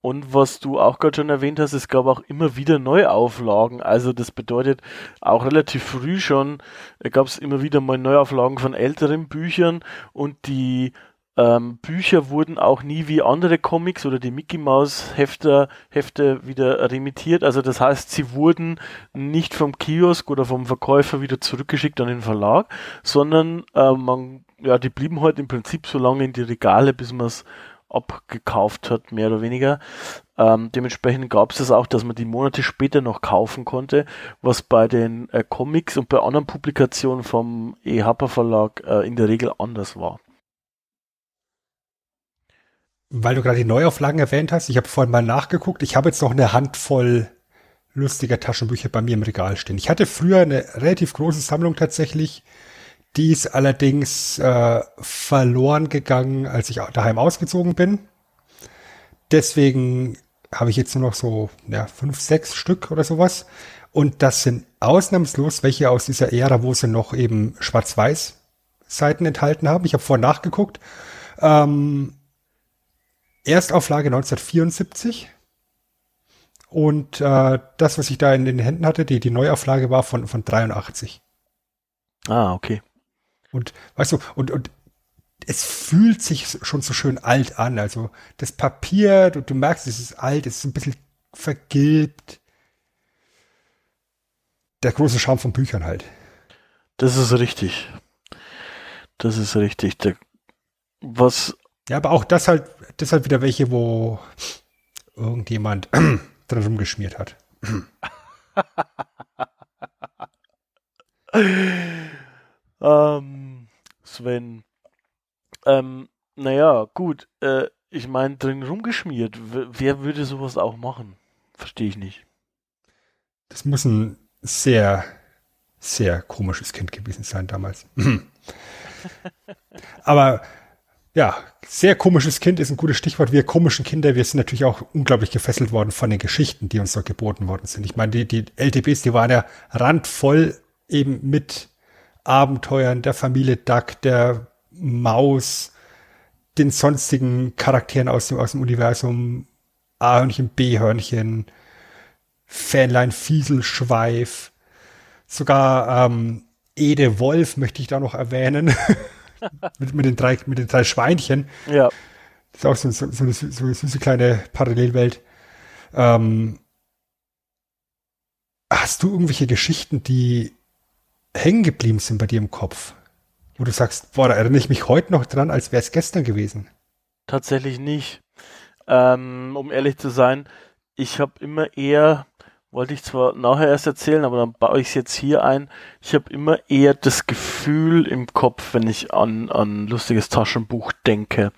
Und was du auch gerade schon erwähnt hast, es gab auch immer wieder Neuauflagen. Also das bedeutet, auch relativ früh schon gab es immer wieder mal Neuauflagen von älteren Büchern und die ähm, Bücher wurden auch nie wie andere Comics oder die Mickey Mouse Hefte, Hefte wieder remittiert. Also das heißt, sie wurden nicht vom Kiosk oder vom Verkäufer wieder zurückgeschickt an den Verlag, sondern äh, man, ja, die blieben halt im Prinzip so lange in die Regale, bis man es abgekauft hat, mehr oder weniger. Ähm, dementsprechend gab es das auch, dass man die Monate später noch kaufen konnte, was bei den äh, Comics und bei anderen Publikationen vom E-Happer Verlag äh, in der Regel anders war. Weil du gerade die Neuauflagen erwähnt hast, ich habe vorhin mal nachgeguckt. Ich habe jetzt noch eine Handvoll lustiger Taschenbücher bei mir im Regal stehen. Ich hatte früher eine relativ große Sammlung tatsächlich. Die ist allerdings äh, verloren gegangen, als ich daheim ausgezogen bin. Deswegen habe ich jetzt nur noch so ja, fünf, sechs Stück oder sowas. Und das sind ausnahmslos welche aus dieser Ära, wo sie noch eben schwarz-weiß Seiten enthalten haben. Ich habe vorhin nachgeguckt. Ähm, Erstauflage 1974. Und äh, das, was ich da in den Händen hatte, die, die Neuauflage war von, von 83. Ah, okay. Und weißt du, und, und es fühlt sich schon so schön alt an. Also das Papier, du, du merkst, es ist alt, es ist ein bisschen vergilbt. Der große Charme von Büchern halt. Das ist richtig. Das ist richtig. Der, was ja, aber auch das halt, das halt wieder welche, wo irgendjemand *clears throat* drin rumgeschmiert hat. *laughs* ähm, Sven. Ähm, naja, gut. Äh, ich meine, drin rumgeschmiert. Wer würde sowas auch machen? Verstehe ich nicht. Das muss ein sehr, sehr komisches Kind gewesen sein damals. *clears throat* Aber ja, sehr komisches Kind ist ein gutes Stichwort. Wir komischen Kinder, wir sind natürlich auch unglaublich gefesselt worden von den Geschichten, die uns dort geboten worden sind. Ich meine, die, die LTBs, die waren ja randvoll eben mit Abenteuern der Familie Duck, der Maus, den sonstigen Charakteren aus dem, aus dem Universum, A-Hörnchen, B-Hörnchen, Fähnlein, Fieselschweif, sogar ähm, Ede Wolf möchte ich da noch erwähnen. *laughs* mit, mit, den drei, mit den drei Schweinchen. Ja. Das ist auch so, so, so, eine, so eine süße kleine Parallelwelt. Ähm, hast du irgendwelche Geschichten, die hängen geblieben sind bei dir im Kopf? Wo du sagst, boah, da erinnere ich mich heute noch dran, als wäre es gestern gewesen. Tatsächlich nicht. Ähm, um ehrlich zu sein, ich habe immer eher wollte ich zwar nachher erst erzählen, aber dann baue ich es jetzt hier ein. Ich habe immer eher das Gefühl im Kopf, wenn ich an an lustiges Taschenbuch denke,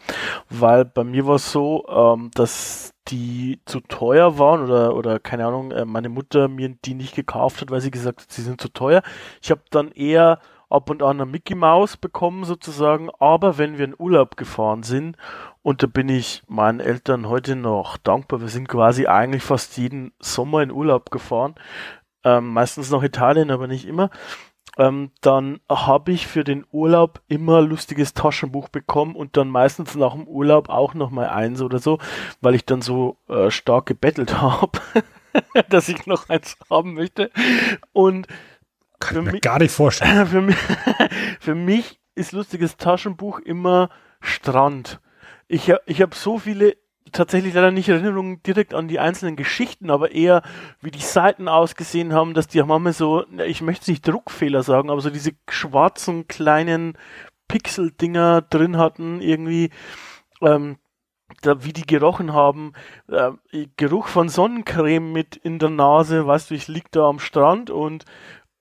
weil bei mir war es so, ähm, dass die zu teuer waren oder oder keine Ahnung, äh, meine Mutter mir die nicht gekauft hat, weil sie gesagt hat, sie sind zu teuer. Ich habe dann eher ab und an eine Mickey Mouse bekommen sozusagen, aber wenn wir in Urlaub gefahren sind und da bin ich meinen Eltern heute noch dankbar, wir sind quasi eigentlich fast jeden Sommer in Urlaub gefahren, ähm, meistens noch Italien, aber nicht immer, ähm, dann habe ich für den Urlaub immer lustiges Taschenbuch bekommen und dann meistens nach dem Urlaub auch noch mal eins oder so, weil ich dann so äh, stark gebettelt *laughs* habe, dass ich noch eins haben möchte. Und kann ich mir gar nicht vorstellen. *laughs* Für mich, *laughs* für mich ist lustiges Taschenbuch immer Strand. Ich, ich habe so viele tatsächlich leider nicht Erinnerungen direkt an die einzelnen Geschichten, aber eher wie die Seiten ausgesehen haben, dass die manchmal so, ich möchte es nicht Druckfehler sagen, aber so diese schwarzen kleinen Pixel-Dinger drin hatten, irgendwie, ähm, da, wie die gerochen haben, äh, Geruch von Sonnencreme mit in der Nase, weißt du, ich lieg da am Strand und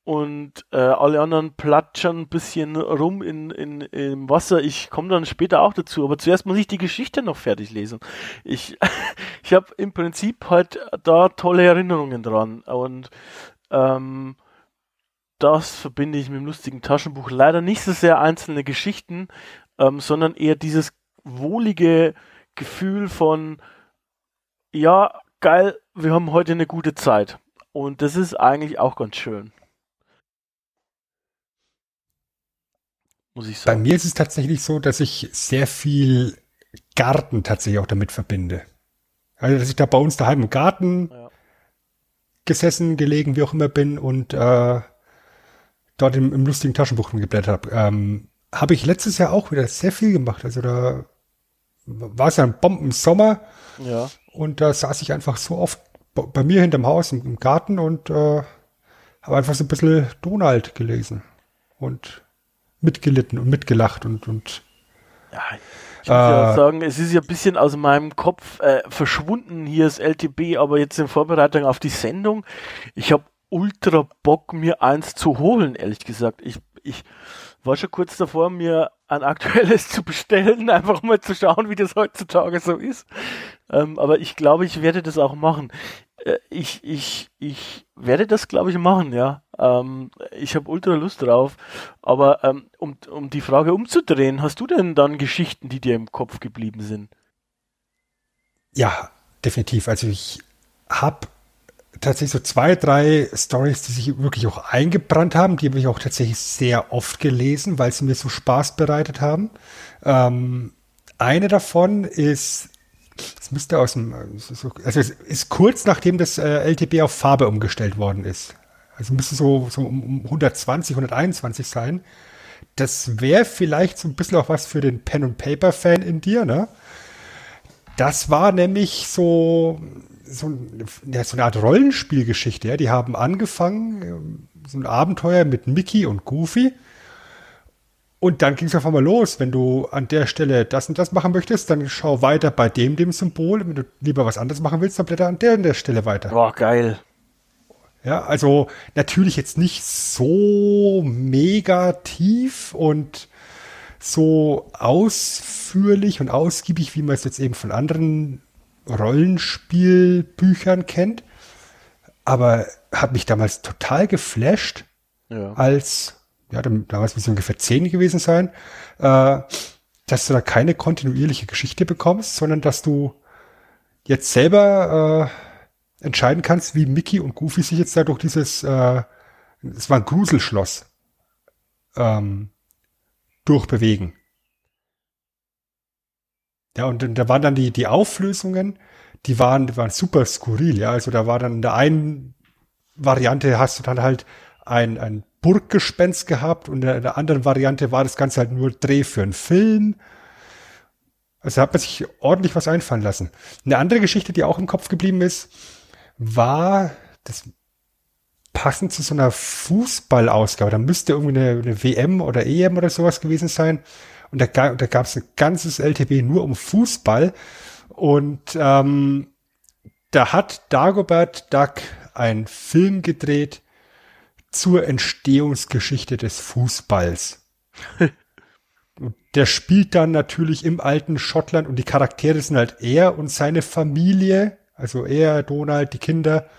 und äh, alle anderen platschern ein bisschen rum in, in, im Wasser. Ich komme dann später auch dazu, aber zuerst muss ich die Geschichte noch fertig lesen. Ich, *laughs* ich habe im Prinzip halt da tolle Erinnerungen dran und ähm, das verbinde ich mit dem lustigen Taschenbuch. Leider nicht so sehr einzelne Geschichten, ähm, sondern eher dieses wohlige Gefühl von, ja, geil, wir haben heute eine gute Zeit. Und das ist eigentlich auch ganz schön. Muss ich sagen. Bei mir ist es tatsächlich so, dass ich sehr viel Garten tatsächlich auch damit verbinde. Also, dass ich da bei uns daheim im Garten ja. gesessen, gelegen, wie auch immer bin und äh, dort im, im lustigen Taschenbuch geblättert habe. Ähm, habe ich letztes Jahr auch wieder sehr viel gemacht. Also da war es ja ein Bombensommer. Ja. Und da saß ich einfach so oft bei mir hinterm Haus im, im Garten und äh, habe einfach so ein bisschen Donald gelesen. Und mitgelitten und mitgelacht und, und ja, ich muss ja äh, sagen, es ist ja ein bisschen aus meinem Kopf äh, verschwunden hier das LTB, aber jetzt in Vorbereitung auf die Sendung, ich habe ultra Bock, mir eins zu holen, ehrlich gesagt. Ich, ich war schon kurz davor, mir ein aktuelles *laughs* zu bestellen, einfach mal zu schauen, wie das heutzutage so ist. Ähm, aber ich glaube, ich werde das auch machen. Äh, ich, ich, ich werde das, glaube ich, machen, ja. Ähm, ich habe ultra Lust drauf. Aber ähm, um, um die Frage umzudrehen, hast du denn dann Geschichten, die dir im Kopf geblieben sind? Ja, definitiv. Also ich habe tatsächlich so zwei, drei Stories, die sich wirklich auch eingebrannt haben. Die habe ich auch tatsächlich sehr oft gelesen, weil sie mir so Spaß bereitet haben. Ähm, eine davon ist das müsste aus dem, also es ist kurz nachdem das äh, LTB auf Farbe umgestellt worden ist. Also müsste so, so um 120, 121 sein. Das wäre vielleicht so ein bisschen auch was für den Pen and Paper Fan in dir, ne? Das war nämlich so, so, ja, so eine Art Rollenspielgeschichte. Ja? Die haben angefangen, ähm, so ein Abenteuer mit Mickey und Goofy und dann ging es auf einmal los. Wenn du an der Stelle das und das machen möchtest, dann schau weiter bei dem, dem Symbol. Wenn du lieber was anderes machen willst, dann blätter an der und der Stelle weiter. Boah, geil. Ja, also natürlich jetzt nicht so mega tief und so ausführlich und ausgiebig, wie man es jetzt eben von anderen Rollenspielbüchern kennt. Aber hat mich damals total geflasht, ja. als ja, damals müssen ungefähr zehn gewesen sein, äh, dass du da keine kontinuierliche Geschichte bekommst, sondern dass du jetzt selber äh, entscheiden kannst, wie Mickey und Goofy sich jetzt da durch dieses, äh, es war ein Gruselschloss, ähm, durchbewegen. Ja, und, und da waren dann die, die Auflösungen, die waren, die waren super skurril, ja. Also da war dann in der einen Variante hast du dann halt ein, ein Burggespenst gehabt und in der anderen Variante war das Ganze halt nur Dreh für einen Film. Also hat man sich ordentlich was einfallen lassen. Eine andere Geschichte, die auch im Kopf geblieben ist, war das passend zu so einer Fußballausgabe. Da müsste irgendwie eine, eine WM oder EM oder sowas gewesen sein. Und da, da gab es ein ganzes LTB nur um Fußball. Und ähm, da hat Dagobert Duck einen Film gedreht zur Entstehungsgeschichte des Fußballs. der spielt dann natürlich im alten Schottland und die Charaktere sind halt er und seine Familie, also er, Donald, die Kinder.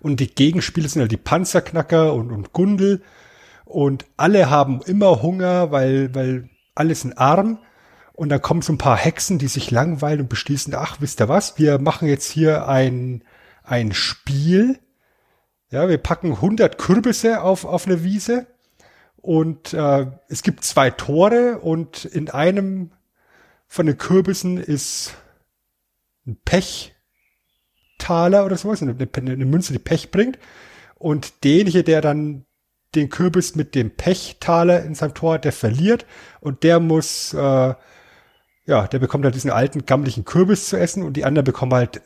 Und die Gegenspieler sind halt die Panzerknacker und, und Gundel. Und alle haben immer Hunger, weil, weil alle sind arm. Und dann kommen so ein paar Hexen, die sich langweilen und beschließen, ach, wisst ihr was, wir machen jetzt hier ein, ein Spiel, Ja, wir packen 100 Kürbisse auf, auf eine Wiese und äh, es gibt zwei Tore und in einem von den Kürbissen ist ein Pechtaler oder sowas, eine, eine Münze, die Pech bringt. Und derjenige, der dann den Kürbis mit dem Pechtaler in seinem Tor, der verliert und der muss, äh, ja, der bekommt halt diesen alten, gammlichen Kürbis zu essen und die anderen bekommen halt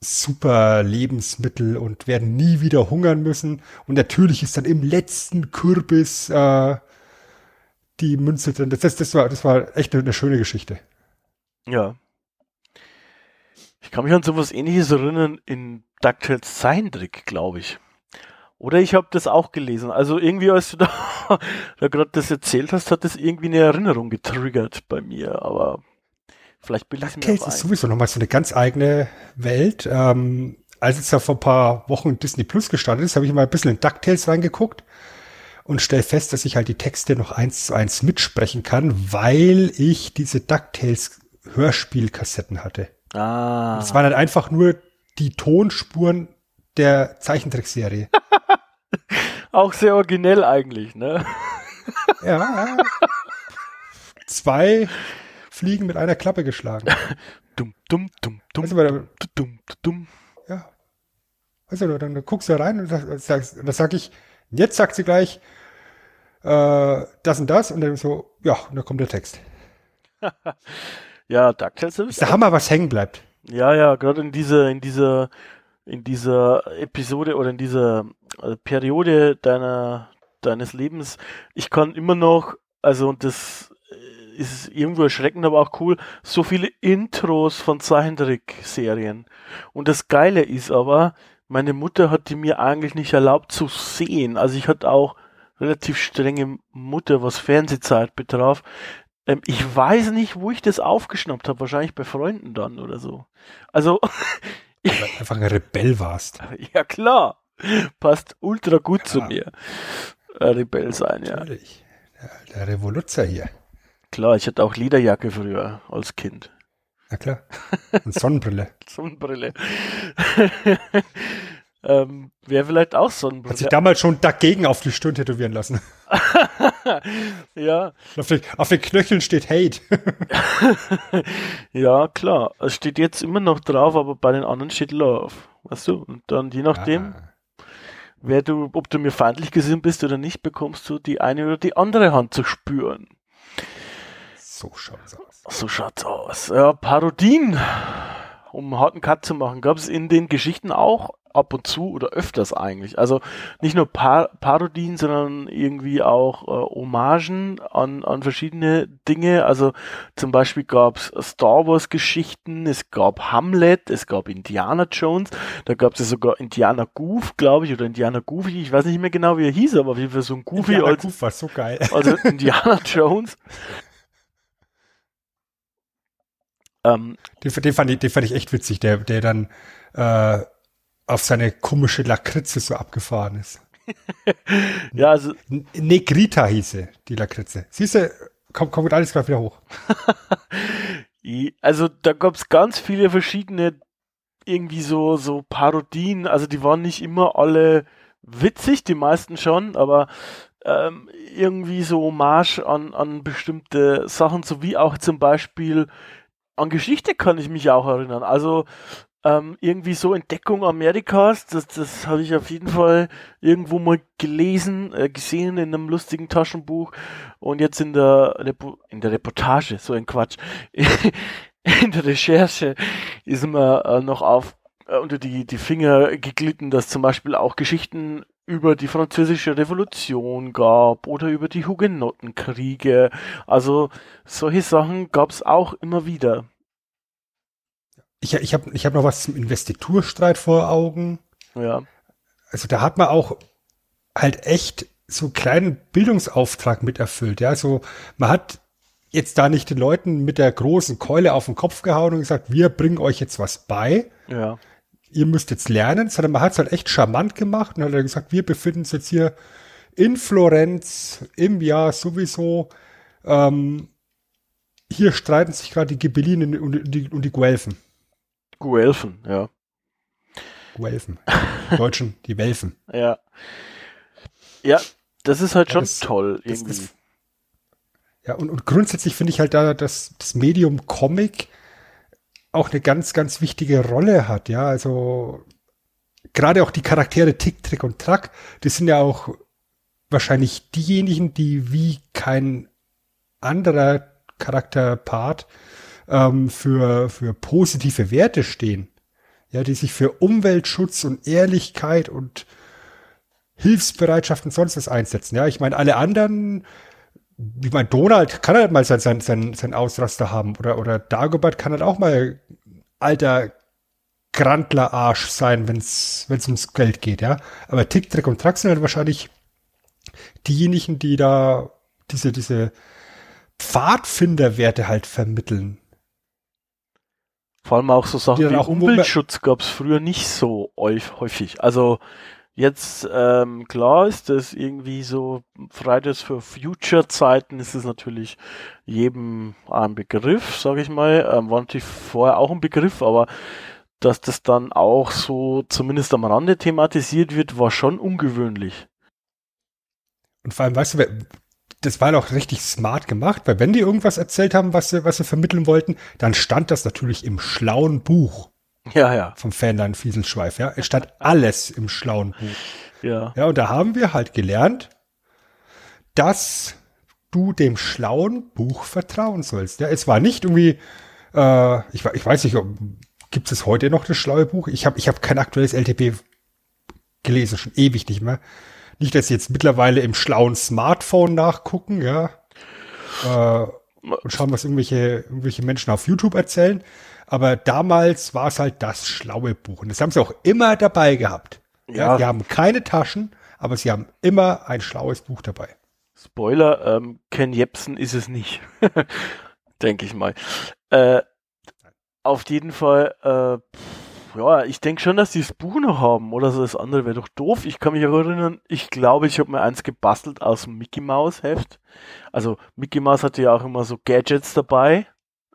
super Lebensmittel und werden nie wieder hungern müssen. Und natürlich ist dann im letzten Kürbis äh, die Münze drin. Das, das, war, das war echt eine, eine schöne Geschichte. Ja. Ich kann mich an sowas ähnliches erinnern in DuckTales Zeichentrick, glaube ich. Oder ich habe das auch gelesen. Also irgendwie, als du da, *laughs* da gerade das erzählt hast, hat das irgendwie eine Erinnerung getriggert bei mir. Aber vielleicht bilde ich mir Das ist sowieso nochmal so eine ganz eigene Welt. Ähm, als es da vor ein paar Wochen Disney Plus gestartet ist, habe ich mal ein bisschen in DuckTales reingeguckt und stelle fest, dass ich halt die Texte noch eins zu eins mitsprechen kann, weil ich diese DuckTales Hörspielkassetten hatte. Ah. Es waren halt einfach nur die Tonspuren der Zeichentrickserie. *laughs* Auch sehr originell eigentlich, ne? ja. *laughs* Zwei Fliegen mit einer Klappe geschlagen. *laughs* dumm, dumm, dumm, dumm, also, dumm, dumm, dumm. Ja. Also, dann guckst du rein und sagst, dann sag ich, jetzt sagt sie gleich, äh, das und das und dann so, ja, und dann kommt der Text. *laughs* Ja, DuckTales ist der Hammer, was hängen bleibt. Ja, ja, gerade in dieser, in dieser, in dieser Episode oder in dieser äh, Periode deiner, deines Lebens, ich kann immer noch, also und das ist irgendwo erschreckend, aber auch cool, so viele Intros von Zeichentrick-Serien. Und das Geile ist aber, meine Mutter hat die mir eigentlich nicht erlaubt zu sehen. Also ich hatte auch relativ strenge Mutter, was Fernsehzeit betraf. Ähm, ich weiß nicht, wo ich das aufgeschnappt habe. Wahrscheinlich bei Freunden dann oder so. Also. *laughs* Einfach ein Rebell warst. *laughs* Ja, klar. Passt ultra gut ja. zu mir. Rebell sein, ja. Natürlich. Der, der Revoluzer hier. Klar, ich hatte auch Lederjacke früher als Kind. Na klar. Und Sonnenbrille. *laughs* Sonnenbrille. *laughs* Ähm, Wäre vielleicht auch so ein Hat sich damals schon dagegen auf die Stirn tätowieren lassen. *laughs* ja. Auf den, auf den, Knöcheln steht Hate. ja, klar. Es steht jetzt immer noch drauf, aber bei den anderen steht Love. Weißt du? Und dann je nachdem, ah. wer du, ob du mir feindlich gesinnt bist oder nicht, bekommst du die eine oder die andere Hand zu spüren. So schaut's aus. So schaut's aus. Ja, Parodien um einen harten Cut zu machen, gab es in den Geschichten auch ab und zu oder öfters eigentlich. Also nicht nur Par Parodien, sondern irgendwie auch äh, Hommagen an, an verschiedene Dinge. Also zum Beispiel gab es Star Wars Geschichten, es gab Hamlet, es gab Indiana Jones, da gab es ja sogar Indiana Goof, glaube ich, oder Indiana Goofy, ich weiß nicht mehr genau, wie er hieß, aber auf jeden Fall so ein Goofy Indiana als, Goof war so geil. Also Indiana *laughs* Jones. Ähm, den, den, fand ich, den fand ich echt witzig, der, der dann äh, auf seine komische Lakritze so abgefahren ist. *laughs* ja, also. Negrita hieße die Lakritze. Siehst du, kommt, kommt alles gerade wieder hoch. *laughs* also da gab es ganz viele verschiedene irgendwie so, so Parodien. Also die waren nicht immer alle witzig, die meisten schon, aber ähm, irgendwie so Hommage an, an bestimmte Sachen, so wie auch zum Beispiel an Geschichte kann ich mich auch erinnern. Also ähm, irgendwie so Entdeckung Amerikas, das, das habe ich auf jeden Fall irgendwo mal gelesen, äh, gesehen in einem lustigen Taschenbuch und jetzt in der, Repo in der Reportage, so ein Quatsch, *laughs* in der Recherche ist mir äh, noch auf äh, unter die, die Finger geglitten, dass zum Beispiel auch Geschichten über die französische Revolution gab oder über die Hugenottenkriege. Also solche Sachen gab es auch immer wieder. Ich, ich habe ich hab noch was zum Investiturstreit vor Augen. Ja. Also da hat man auch halt echt so einen kleinen Bildungsauftrag mit erfüllt. Ja, also man hat jetzt da nicht den Leuten mit der großen Keule auf den Kopf gehauen und gesagt, wir bringen euch jetzt was bei. Ja ihr müsst jetzt lernen, sondern man hat es halt echt charmant gemacht und hat gesagt, wir befinden uns jetzt hier in Florenz im Jahr sowieso. Ähm, hier streiten sich gerade die Ghibellinen und die, und die Guelfen. Guelfen, ja. Welfen. Deutschen, die Welfen. *laughs* Ja. Ja, das ist halt Ja, schon das- toll das irgendwie. ist- Ja, und, und grundsätzlich finde ich halt da, dass das Medium Comic auch eine ganz, ganz wichtige Rolle hat, ja. Also gerade auch die Charaktere Tick, Trick und Track, die sind ja auch wahrscheinlich diejenigen, die wie kein anderer Charakterpart ähm, für, für positive Werte stehen. Ja, die sich für Umweltschutz und Ehrlichkeit und Hilfsbereitschaft und sonst was einsetzen. Ja, ich meine, alle anderen, ich meine, Donald kann halt mal sein, sein, sein, sein Ausraster haben oder, oder Dagobert kann halt auch mal alter Grandler-Arsch sein, wenn es ums Geld geht, ja. Aber Tick, Trick und Track sind halt wahrscheinlich diejenigen, die da diese, diese Pfadfinderwerte halt vermitteln. Vor allem auch so Sachen wie Umweltschutz gab es früher nicht so häuf- häufig. Also jetzt, ähm, klar ist das irgendwie so, Fridays for Future Zeiten ist es natürlich jedem ein Begriff, sage ich mal. Ähm, war natürlich vorher auch ein Begriff, aber dass das dann auch so zumindest am Rande thematisiert wird, war schon ungewöhnlich. Und vor allem, weißt du, das war doch richtig smart gemacht, weil wenn die irgendwas erzählt haben, was sie, was sie vermitteln wollten, dann stand das natürlich im schlauen Buch Ja, ja, vom Fanlein Fieselschweif, ja. Es stand alles im schlauen Buch. ja. Ja, und da haben wir halt gelernt, dass du dem schlauen Buch vertrauen sollst. Ja, es war nicht irgendwie, äh, ich, ich weiß nicht, gibt es heute noch das schlaue Buch? Ich habe ich hab kein aktuelles LTP gelesen, schon ewig nicht mehr. Nicht, dass sie jetzt mittlerweile im schlauen Smartphone nachgucken, ja. Äh, und schauen, was irgendwelche, irgendwelche Menschen auf YouTube erzählen. Aber damals war es halt das schlaue Buch. Und das haben sie auch immer dabei gehabt. Ja. Ja. sie haben keine Taschen, aber sie haben immer ein schlaues Buch dabei. Spoiler, ähm, Ken Jebsen ist es nicht. *laughs* denke ich mal. Äh, auf jeden Fall, äh, pff, ja, ich denke schon, dass die das Buch noch haben, oder so das andere wäre doch doof. Ich kann mich auch erinnern, ich glaube, ich habe mir eins gebastelt aus dem Mickey Mouse Heft. Also Mickey Mouse hatte ja auch immer so Gadgets dabei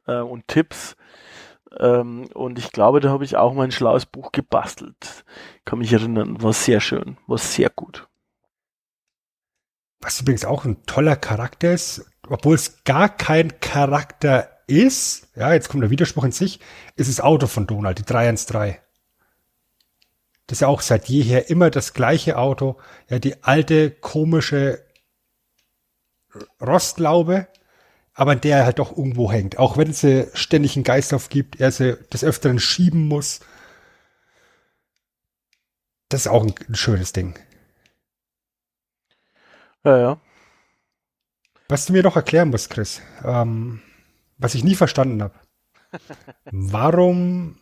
äh, und Tipps. Ähm, und ich glaube, da habe ich auch mein schlaues Buch gebastelt. Kann mich erinnern, war sehr schön, war sehr gut. Was übrigens auch ein toller Charakter ist, obwohl es gar kein Charakter ist, ja, jetzt kommt der Widerspruch in sich, ist das Auto von Donald, die 313. Das ist ja auch seit jeher immer das gleiche Auto, ja, die alte, komische Rostlaube, aber der er halt doch irgendwo hängt. Auch wenn sie ständig einen Geist aufgibt, er sie des Öfteren schieben muss. Das ist auch ein, ein schönes Ding. Ja, ja. Was du mir noch erklären musst, Chris, ähm, was ich nie verstanden habe. *laughs* Warum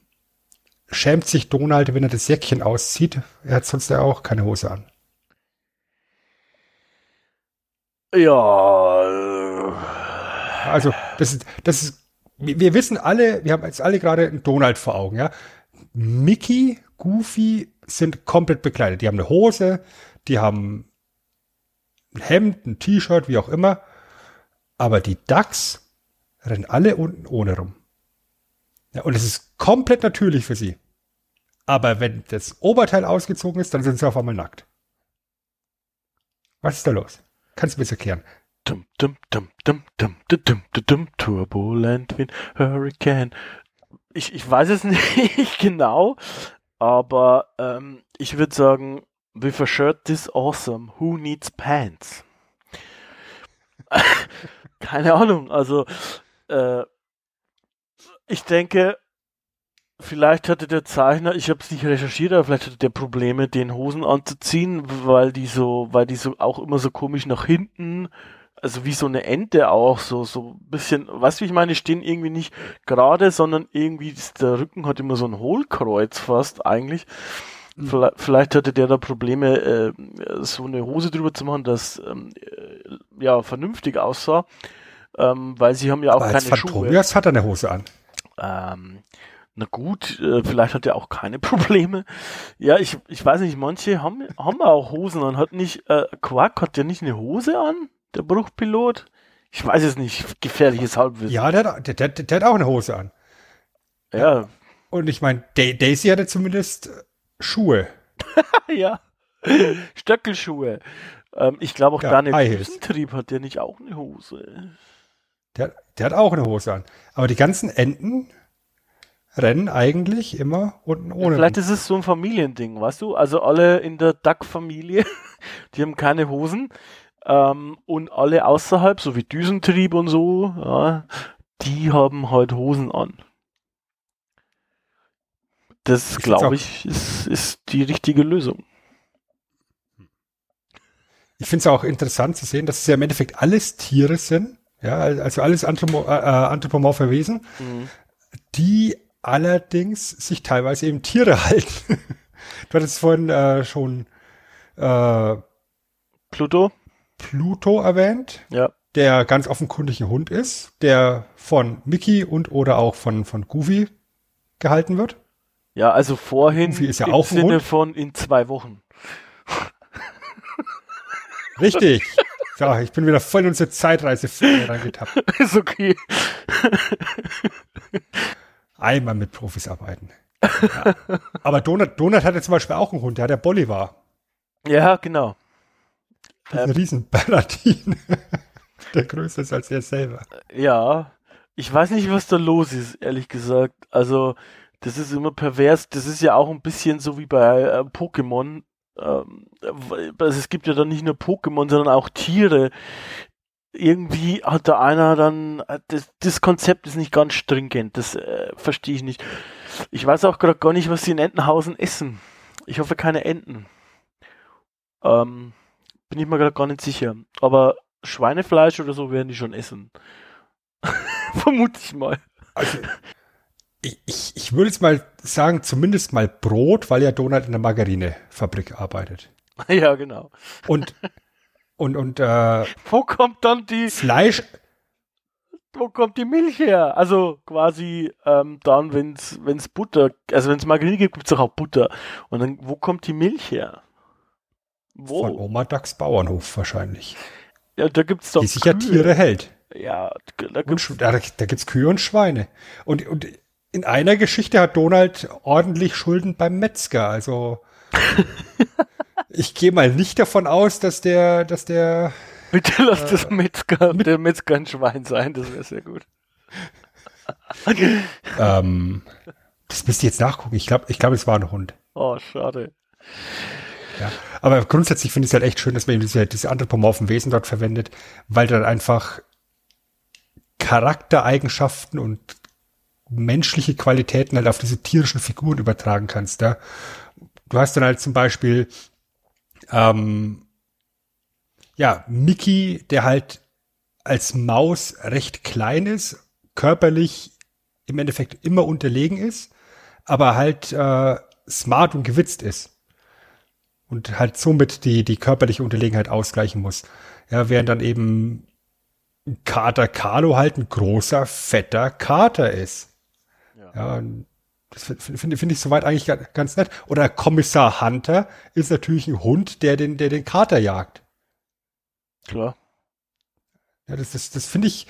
schämt sich Donald, wenn er das Jäckchen auszieht? Er hat sonst ja auch keine Hose an. Ja, äh, Also, das ist, das ist, wir wissen alle, wir haben jetzt alle gerade einen Donald vor Augen, ja. Mickey, Goofy sind komplett bekleidet. Die haben eine Hose, die haben ein Hemd, ein T-Shirt, wie auch immer. Aber die Ducks rennen alle unten ohne rum. Ja, und es ist komplett natürlich für sie. Aber wenn das Oberteil ausgezogen ist, dann sind sie auf einmal nackt. Was ist da los? Kannst du mir das erklären? Dum, dum, dum, dum, dum, dum, dum, dum, turbulent wie Hurricane. Ich, ich weiß es *laughs* nicht genau, aber ähm, ich würde sagen, with a shirt this awesome, who needs pants? *laughs* Keine Ahnung, also äh, ich denke, vielleicht hatte der Zeichner, ich habe es nicht recherchiert, aber vielleicht hatte der Probleme, den Hosen anzuziehen, weil die so, weil die so auch immer so komisch nach hinten also wie so eine Ente auch, so, so ein bisschen, weißt du, wie ich meine, die stehen irgendwie nicht gerade, sondern irgendwie, ist- der Rücken hat immer so ein Hohlkreuz fast eigentlich. Vielleicht, vielleicht hatte der da Probleme, äh, so eine Hose drüber zu machen, das ähm, äh, ja vernünftig aussah, ähm, weil sie haben ja auch Aber keine Schuhe. Phantomias hat er eine Hose an. Ähm, na gut, äh, vielleicht hat er auch keine *laughs* Probleme. Ja, ich, ich weiß nicht, manche haben, haben auch Hosen an. Hat nicht, äh, Quark hat ja nicht eine Hose an, der Bruchpilot? Ich weiß es nicht, gefährliches Halbwissen. Ja, der, hat- der, der, der hat auch eine Hose an. ja, Und ich meine, Da- Daisy hatte zumindest Schuhe. *laughs* ja. Stöckelschuhe. Ähm, ich glaube auch Ja, Daniel. Düsentrieb hat der nicht auch eine Hose. Der, der hat auch eine Hose an. Aber die ganzen Enten rennen eigentlich immer unten ohne. Vielleicht ist es so ein Familiending, weißt du? Also alle in der Duck-Familie, *laughs* die haben keine Hosen. Ähm, und alle außerhalb, so wie Düsentrieb und so, ja, die haben halt Hosen an. Das, glaube ich, ist, ist die richtige Lösung. Ich finde es auch interessant zu sehen, dass es ja im Endeffekt alles Tiere sind. Ja, also alles Anthropo äh, äh, anthropomorphe Wesen, Mhm. die allerdings sich teilweise eben Tiere *laughs* halten. du hattest vorhin äh, schon äh, Pluto? Pluto erwähnt, Ja. der ganz offenkundig ein Hund ist, der von Mickey und oder auch von, von Goofy gehalten wird. Ja, also vorhin Goofy ist ja im auch Sinne Hund. von in zwei Wochen. Richtig. So, ich bin wieder voll in unsere Zeitreise reingetappt. *laughs* ist okay. Einmal mit Profis arbeiten. Ja. Aber Donut, Donut hatte zum Beispiel auch einen Hund, der hat der Bolivar. Ja, genau. Ist ein riesen Bernardin. *laughs* der größer ist als er selber. Ja, ich weiß nicht, was da los ist, ehrlich gesagt. Also, das ist immer pervers. Das ist ja auch ein bisschen so wie bei äh, Pokémon. Ähm, weil- also es gibt ja dann nicht nur Pokémon, sondern auch Tiere. Irgendwie hat da einer dann, äh, das, das Konzept ist nicht ganz stringent, das äh, verstehe ich nicht. Ich weiß auch gerade gar nicht, was sie in Entenhausen essen. Ich hoffe keine Enten. Ähm, bin ich mir gerade gar nicht sicher. Aber Schweinefleisch oder so werden die schon essen. *laughs* Vermute ich mal. Also, ich, ich, ich würde jetzt mal sagen, zumindest mal Brot, weil ja Donut in der Margarinefabrik arbeitet. *laughs* ja, genau. Und, und, und äh, Wo kommt dann die, Fleisch, wo kommt die Milch her? Also quasi ähm, dann, wenn's, wenn's Butter, also wenn's Margarine gibt, gibt's doch auch Butter. Und dann, wo kommt die Milch her? Wo? von Oma Dachs Bauernhof wahrscheinlich, Ja, da gibt's doch die sich ja. Tiere hält. Ja, da Und gibt's, Sch- da, da gibt's Kühe und Schweine. Und, und in einer Geschichte hat Donald ordentlich Schulden beim Metzger. Also *laughs* ich gehe mal nicht davon aus, dass der, dass der bitte lass das Metzger, der Metzger ein Schwein sein, das wäre sehr gut. *laughs* ähm, das müsst ihr jetzt nachgucken. Ich glaube, ich glaube, es war ein Hund. Oh, schade. Ja. Aber grundsätzlich finde ich es halt echt schön, dass man eben diese, diese anthropomorphen Wesen dort verwendet, weil dann einfach Charaktereigenschaften und menschliche Qualitäten halt auf diese tierischen Figuren übertragen kannst. Ja? Du hast dann halt zum Beispiel ähm, ja, Mickey, der halt als Maus recht klein ist, körperlich im Endeffekt immer unterlegen ist, aber halt äh, smart und gewitzt ist und halt somit die, die körperliche Unterlegenheit ausgleichen muss. Ja, während dann eben Kater Carlo halt ein großer, fetter Kater ist. Ja. Ja, das finde find, ich soweit eigentlich ga- ganz nett. Oder Kommissar Hunter ist natürlich ein Hund, der den, der den Kater jagt. Klar. Ja, das, das, das finde ich,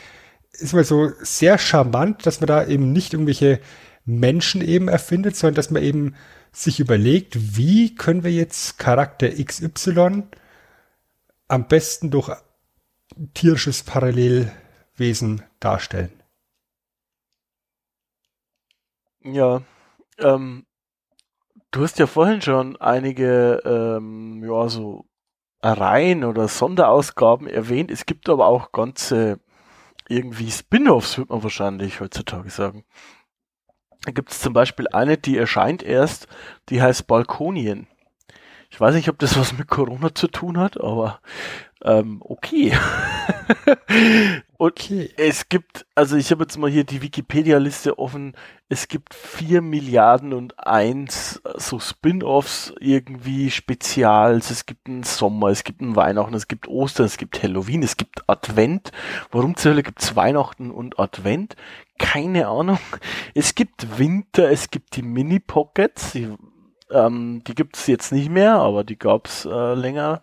ist mal so sehr charmant, dass man da eben nicht irgendwelche Menschen eben erfindet, sondern dass man eben sich überlegt, wie können wir jetzt Charakter XY am besten durch tierisches Parallelwesen darstellen. Ja, ähm, du hast ja vorhin schon einige, ähm, ja, so Reihen oder Sonderausgaben erwähnt. Es gibt aber auch ganze irgendwie Spin-offs, wird man wahrscheinlich heutzutage sagen. Da gibt es zum Beispiel eine, die erscheint erst, die heißt Balkonien. Ich weiß nicht, ob das was mit Corona zu tun hat, aber ähm, okay. *laughs* Und Okay. es gibt, also ich habe jetzt mal hier die Wikipedia-Liste offen. Es gibt vier Milliarden und eins äh, so Spin-offs irgendwie Spezials. Es gibt einen Sommer, es gibt einen Weihnachten, es gibt Ostern, es gibt Halloween, es gibt Advent. Warum zur Hölle gibt's Weihnachten und Advent? Keine Ahnung. Es gibt Winter, es gibt die Mini-Pockets. Die, ähm, die gibt's jetzt nicht mehr, aber die gab's äh, länger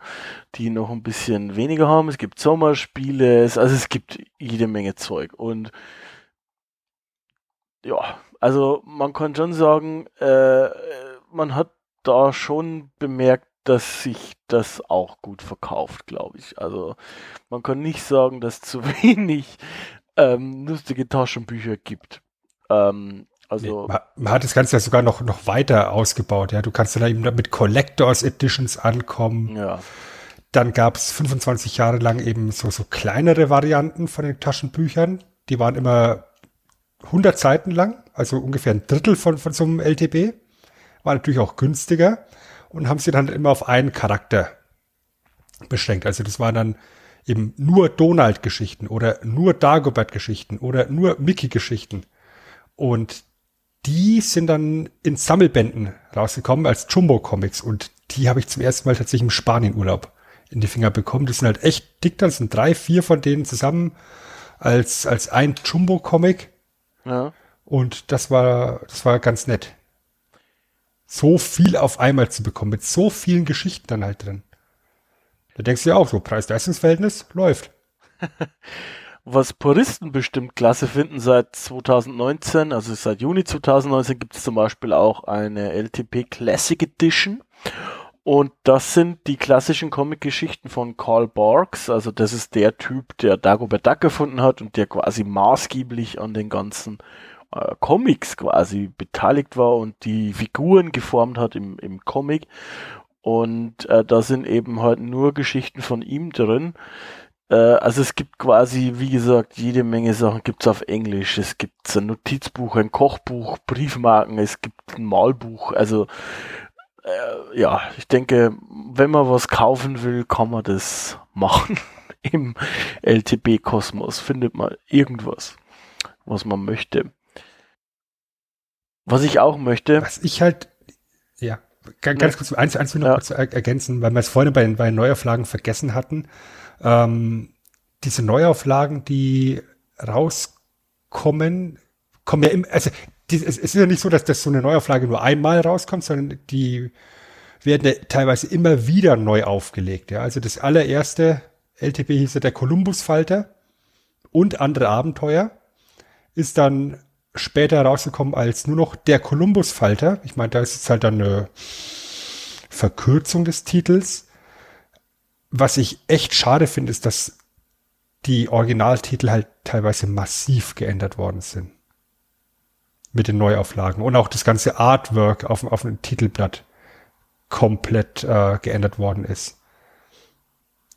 die noch ein bisschen weniger haben. Es gibt Sommerspiele, es, also es gibt jede Menge Zeug. Und ja, also man kann schon sagen, äh, man hat da schon bemerkt, dass sich das auch gut verkauft, glaube ich. Also man kann nicht sagen, dass zu *laughs* wenig ähm, lustige Taschenbücher gibt. Ähm, also nee, man, man, hat das Ganze ja sogar noch, noch weiter ausgebaut. Ja, du kannst dann eben mit Collectors Editions ankommen. Ja. Dann gab es 25 Jahre lang eben so, so kleinere Varianten von den Taschenbüchern. Die waren immer 100 Seiten lang, also ungefähr ein Drittel von, von so einem LTB. War natürlich auch günstiger und haben sie dann immer auf einen Charakter beschränkt. Also das waren dann eben nur Donald-Geschichten oder nur Dagobert-Geschichten oder nur Mickey-Geschichten. Und die sind dann in Sammelbänden rausgekommen als Jumbo-Comics und die habe ich zum ersten Mal tatsächlich im Spanienurlaub in die Finger bekommen. Die sind halt echt dick, dann sind drei, vier von denen zusammen als, als ein Jumbo-Comic. Ja. Und das war, das war ganz nett so viel auf einmal zu bekommen, mit so vielen Geschichten dann halt drin. Da denkst du ja auch so, Preis-Leistungs-Verhältnis läuft. *laughs* Was Puristen bestimmt klasse finden, seit 2019, also seit Juni 2019 gibt es zum Beispiel auch eine LTP Classic Edition. Und das sind die klassischen Comic-Geschichten von Carl Barks. Also das ist der Typ, der Dagobert Duck gefunden hat und der quasi maßgeblich an den ganzen äh, Comics quasi beteiligt war und die Figuren geformt hat im, im Comic. Und äh, da sind eben halt nur Geschichten von ihm drin. Äh, also es gibt quasi, wie gesagt, jede Menge Sachen gibt's auf Englisch. Es gibt ein Notizbuch, ein Kochbuch, Briefmarken, es gibt ein Malbuch. Also äh, ja, ich denke, wenn man was kaufen will, kann man das machen. *laughs* Im LTB-Kosmos findet man irgendwas, was man möchte. Was ich auch möchte. Was ich halt, ganz, ganz kurz, eins, eins will noch ja. kurz ergänzen, weil wir es vorhin bei den, bei den Neuauflagen vergessen hatten. Ähm, diese Neuauflagen, die rauskommen, kommen ja immer, also die, es, ist ja nicht so, dass das so eine Neuauflage nur einmal rauskommt, sondern die werden ja teilweise immer wieder neu aufgelegt. Ja? Also das allererste LTP hieß ja der Columbus-Falter und andere Abenteuer ist dann später rausgekommen als nur noch der Columbus-Falter. Ich meine, da ist jetzt halt dann eine Verkürzung des Titels. Was ich echt schade finde, ist, dass die Originaltitel halt teilweise massiv geändert worden sind. Mit den Neuauflagen. Und auch das ganze Artwork auf, auf dem Titelblatt komplett äh, geändert worden ist.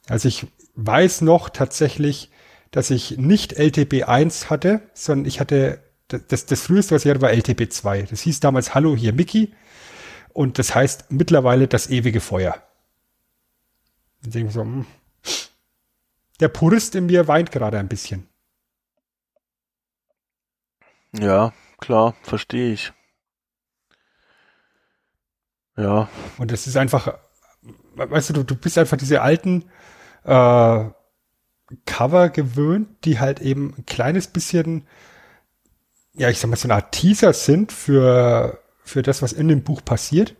Also ich weiß noch tatsächlich, dass ich nicht LTB 1 hatte, sondern ich hatte das, das früheste, was ich hatte, war LTP2. Das hieß damals Hallo, hier Mickey. Und das heißt mittlerweile das ewige Feuer. Dann denke ich so, mh. Hm. der Purist in mir weint gerade ein bisschen. Ja, klar, verstehe ich. Ja. Und es ist einfach, weißt du, du, du bist einfach diese alten äh, Cover gewöhnt, die halt eben ein kleines bisschen ja, ich sag mal, so eine Art Teaser sind für, für das, was in dem Buch passiert.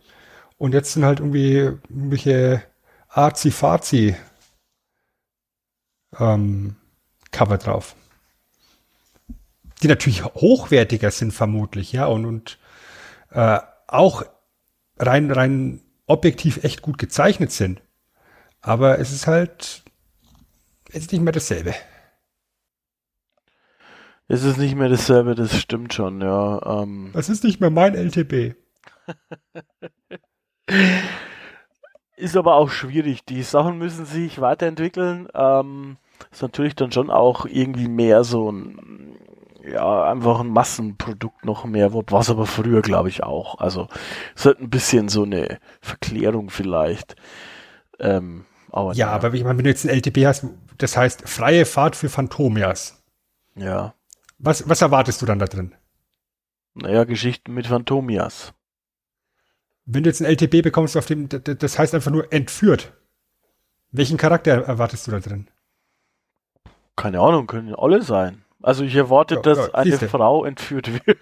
Und jetzt sind halt irgendwie irgendwelche Arzi-Fazi ähm, Cover drauf. Die natürlich hochwertiger sind vermutlich, ja, und, und äh, auch rein, rein objektiv echt gut gezeichnet sind. Aber es ist halt, es ist nicht mehr dasselbe. Es ist nicht mehr dasselbe, das stimmt schon, ja. Ähm. Das ist nicht mehr mein LTB. *laughs* ist aber auch schwierig. Die Sachen müssen sich weiterentwickeln. Ähm, ist natürlich dann schon auch irgendwie mehr so ein, ja, einfach ein Massenprodukt noch mehr, was aber früher, glaube ich, auch. Also, es hat ein bisschen so eine Verklärung vielleicht. Ähm, aber ja, ja, aber ich meine, wenn du jetzt ein LTB hast, das heißt freie Fahrt für Phantomias. Ja. Was, was erwartest du dann da drin? Naja, Geschichten mit Phantomias. Wenn du jetzt ein LTB bekommst, auf dem, das heißt einfach nur entführt. Welchen Charakter erwartest du da drin? Keine Ahnung, können alle sein. Also ich erwarte, ja, dass ja, eine Frau entführt wird.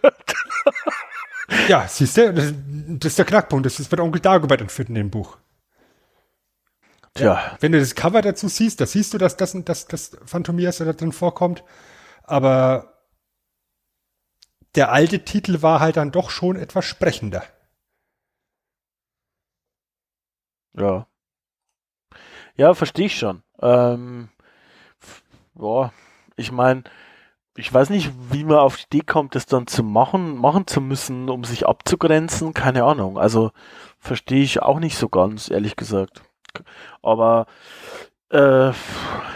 ja, siehst du, das, das, ist der Knackpunkt. Das ist wird Onkel Dagobert entführt in dem Buch. Tja. Ja, wenn du das Cover dazu siehst, da siehst du, dass das, dass, dass Phantomias da drin vorkommt. Aber der alte Titel war halt dann doch schon etwas sprechender. Ja. Ja, verstehe ich schon. Ähm, ja, ich meine, ich weiß nicht, wie man auf die Idee kommt, das dann zu machen, machen zu müssen, um sich abzugrenzen. Keine Ahnung. Also verstehe ich auch nicht so ganz, ehrlich gesagt. Aber äh,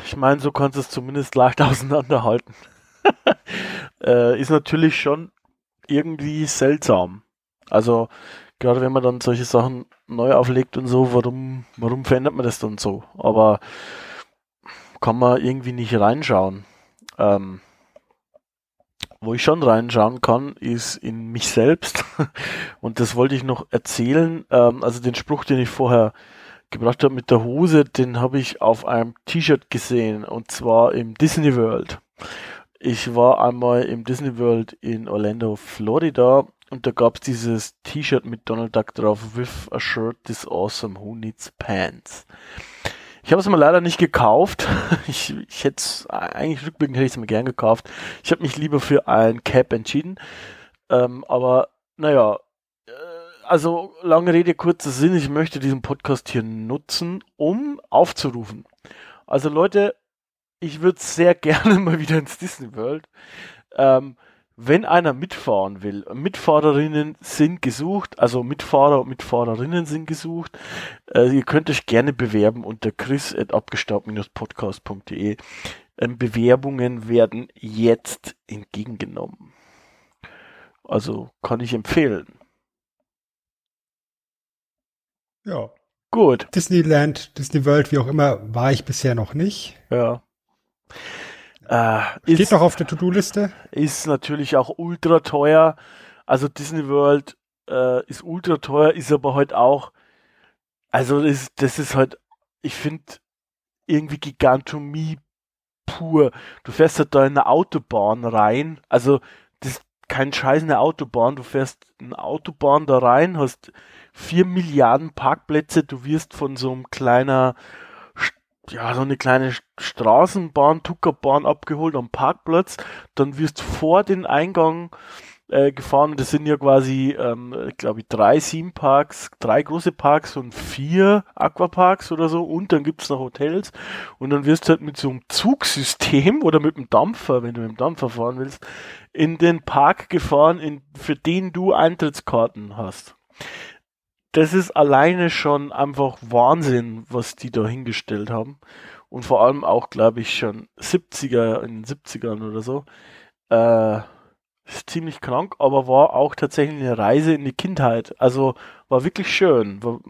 ich meine, so kannst du es zumindest leicht *laughs* auseinanderhalten. *laughs* äh, ist natürlich schon irgendwie seltsam. Also gerade wenn man dann solche Sachen neu auflegt und so, warum, warum verändert man das dann so? Aber kann man irgendwie nicht reinschauen. Ähm, wo ich schon reinschauen kann, ist in mich selbst. *laughs* Und das wollte ich noch erzählen. Ähm, also den Spruch, den ich vorher gebracht habe mit der Hose, den habe ich auf einem T-Shirt gesehen. Und zwar im Disney World. Ich war einmal im Disney World in Orlando, Florida. Und da gab es dieses T-Shirt mit Donald Duck drauf. With a shirt this awesome, who needs pants? Ich habe es mir leider nicht gekauft. *laughs* Ich, ich hätte es, eigentlich rückblickend hätte ich es mir gern gekauft. Ich habe mich lieber für ein Cap entschieden. Ähm, aber naja, äh, also lange Rede, kurzer Sinn. Ich möchte diesen Podcast hier nutzen, um aufzurufen. Also Leute, ich würde sehr *laughs* gerne mal wieder ins Disney World. Ähm, wenn einer mitfahren will, Mitfahrerinnen sind gesucht, also Mitfahrer und Mitfahrerinnen sind gesucht. Äh, ihr könnt euch gerne bewerben unter chris.abgestaubt-podcast.de. Ähm, Bewerbungen werden jetzt entgegengenommen. Also kann ich empfehlen. Ja. Gut. Disneyland, Disney World, wie auch immer, war ich bisher noch nicht. Ja. Äh, Steht ist, noch auf der To-Do-Liste? Ist natürlich auch ultra teuer. Also Disney World äh, ist ultra teuer, ist aber halt auch, also das, das ist halt, ich finde, irgendwie Gigantomie pur. Du fährst halt da in eine Autobahn rein, also das ist kein Scheiß eine Autobahn, du fährst eine Autobahn da rein, hast vier Milliarden Parkplätze, du wirst von so einem kleiner ja, so eine kleine Straßenbahn, Tuckerbahn abgeholt am Parkplatz. Dann wirst vor den Eingang äh, gefahren. Das sind ja quasi, ähm, glaube ich, drei Theme-Parks, drei große Parks und vier Aquaparks oder so. Und dann gibt's noch Hotels. Und dann wirst du halt mit so einem Zugsystem oder mit dem Dampfer, wenn du mit dem Dampfer fahren willst, in den Park gefahren, in, für den du Eintrittskarten hast das ist alleine schon einfach Wahnsinn, was die da hingestellt haben. Und vor allem auch, glaube ich, schon 70er, in den 70ern oder so. Äh, ist ziemlich krank, aber war auch tatsächlich eine Reise in die Kindheit. Also war wirklich schön. War,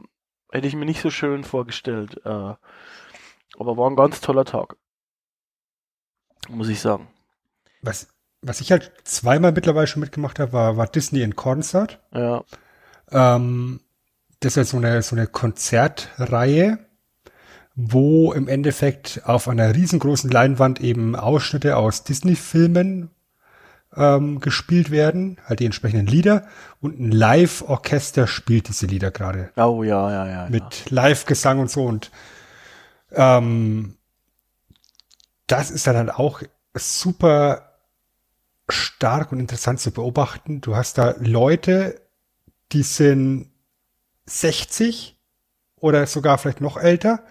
hätte ich mir nicht so schön vorgestellt. Äh, aber war ein ganz toller Tag. Muss ich sagen. Was, was ich halt zweimal mittlerweile schon mitgemacht habe, war, war Disney in Concert. Ja. Ähm, das ist ja so eine, so eine Konzertreihe, wo im Endeffekt auf einer riesengroßen Leinwand eben Ausschnitte aus Disney-Filmen ähm, gespielt werden, halt die entsprechenden Lieder und ein Live-Orchester spielt diese Lieder gerade. Oh ja, ja, ja. Mit ja. Live-Gesang und so und ähm, das ist dann halt auch super stark und interessant zu beobachten. Du hast da Leute, die sind 60 oder sogar vielleicht noch älter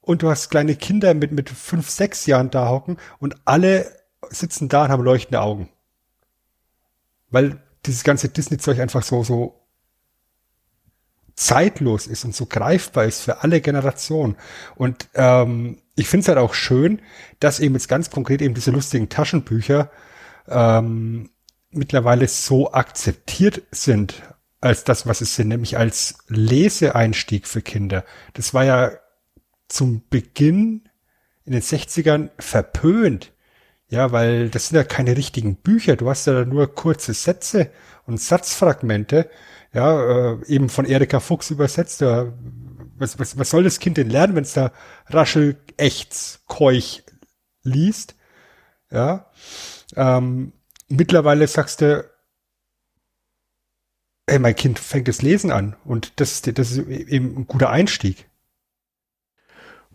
und du hast kleine Kinder mit, mit fünf, sechs Jahren da hocken und alle sitzen da und haben leuchtende Augen. Weil dieses ganze Disney-Zeug einfach so, so zeitlos ist und so greifbar ist für alle Generationen. Und ähm, ich finde es halt auch schön, dass eben jetzt ganz konkret eben diese lustigen Taschenbücher ähm, mittlerweile so akzeptiert sind als das, was es sind, nämlich als Leseeinstieg für Kinder. Das war ja zum Beginn in den 60ern verpönt. Ja, weil das sind ja keine richtigen Bücher. Du hast ja nur kurze Sätze und Satzfragmente. Ja, äh, eben von Erika Fuchs übersetzt. Ja, was, was, was soll das Kind denn lernen, wenn es da raschel, echts, keuch liest? Ja. Ähm, mittlerweile sagst du, ey, mein Kind fängt das Lesen an und das, das ist eben ein guter Einstieg.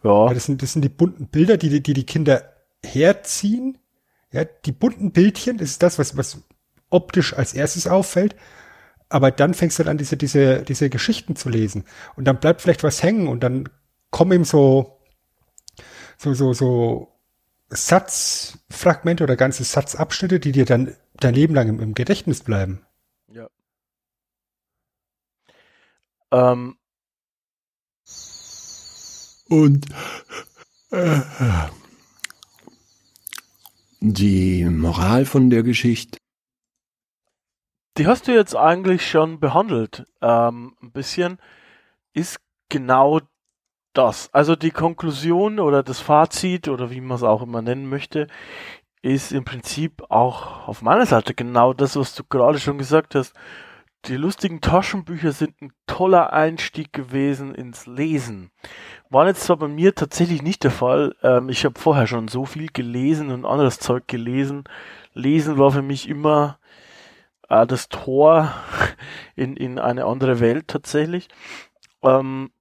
Ja. ja das, sind, das sind die bunten Bilder, die, die die Kinder herziehen. Ja, die bunten Bildchen, das ist das, was, was optisch als erstes auffällt. aber dann fängst du dann an, diese, diese, diese Geschichten zu lesen. Und dann bleibt vielleicht was hängen und dann kommen eben so, so, so, so Satzfragmente oder ganze Satzabschnitte, die dir dann dein Leben lang im, im Gedächtnis bleiben. Ja. Ähm. Und äh, die Moral von der Geschichte? Die hast du jetzt eigentlich schon behandelt. Ähm, ein bisschen ist genau das. Also die Konklusion oder das Fazit oder wie man es auch immer nennen möchte, ist im Prinzip auch auf meiner Seite genau das, was du gerade schon gesagt hast. Die lustigen Taschenbücher sind ein toller Einstieg gewesen ins Lesen. War jetzt zwar bei mir tatsächlich nicht der Fall. Ähm, ich habe vorher schon so viel gelesen und anderes Zeug gelesen. Lesen war für mich immer äh, das Tor *laughs* in, in eine andere Welt tatsächlich. Ähm,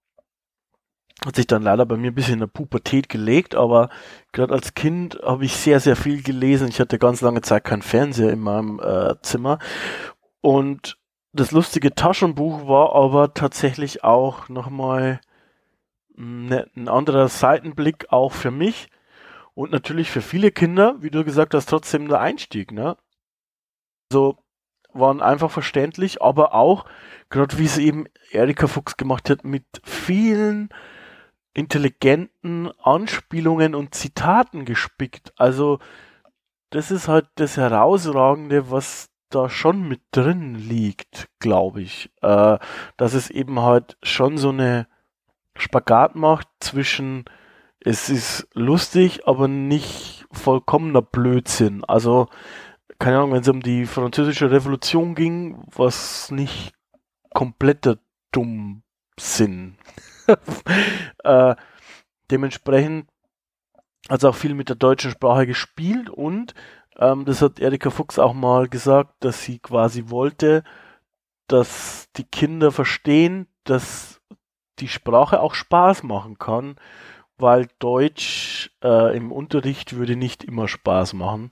hat sich dann leider bei mir ein bisschen in der Pubertät gelegt, aber gerade als Kind habe ich sehr, sehr viel gelesen. Ich hatte ganz lange Zeit keinen Fernseher in meinem äh, Zimmer. Und das lustige Taschenbuch war aber tatsächlich auch nochmal ne, ein anderer Seitenblick auch für mich und natürlich für viele Kinder, wie du gesagt hast, trotzdem der Einstieg. Ne? So waren einfach verständlich, aber auch, gerade wie es eben Erika Fuchs gemacht hat, mit vielen intelligenten Anspielungen und Zitaten gespickt. Also das ist halt das Herausragende, was da schon mit drin liegt, glaube ich. Äh, dass es eben halt schon so eine Spagat macht zwischen es ist lustig, aber nicht vollkommener Blödsinn. Also, keine Ahnung, wenn es um die französische Revolution ging, was nicht kompletter Dummsinn. *laughs* äh, dementsprechend hat es auch viel mit der deutschen Sprache gespielt und ähm, das hat Erika Fuchs auch mal gesagt, dass sie quasi wollte, dass die Kinder verstehen, dass die Sprache auch Spaß machen kann, weil Deutsch äh, im Unterricht würde nicht immer Spaß machen.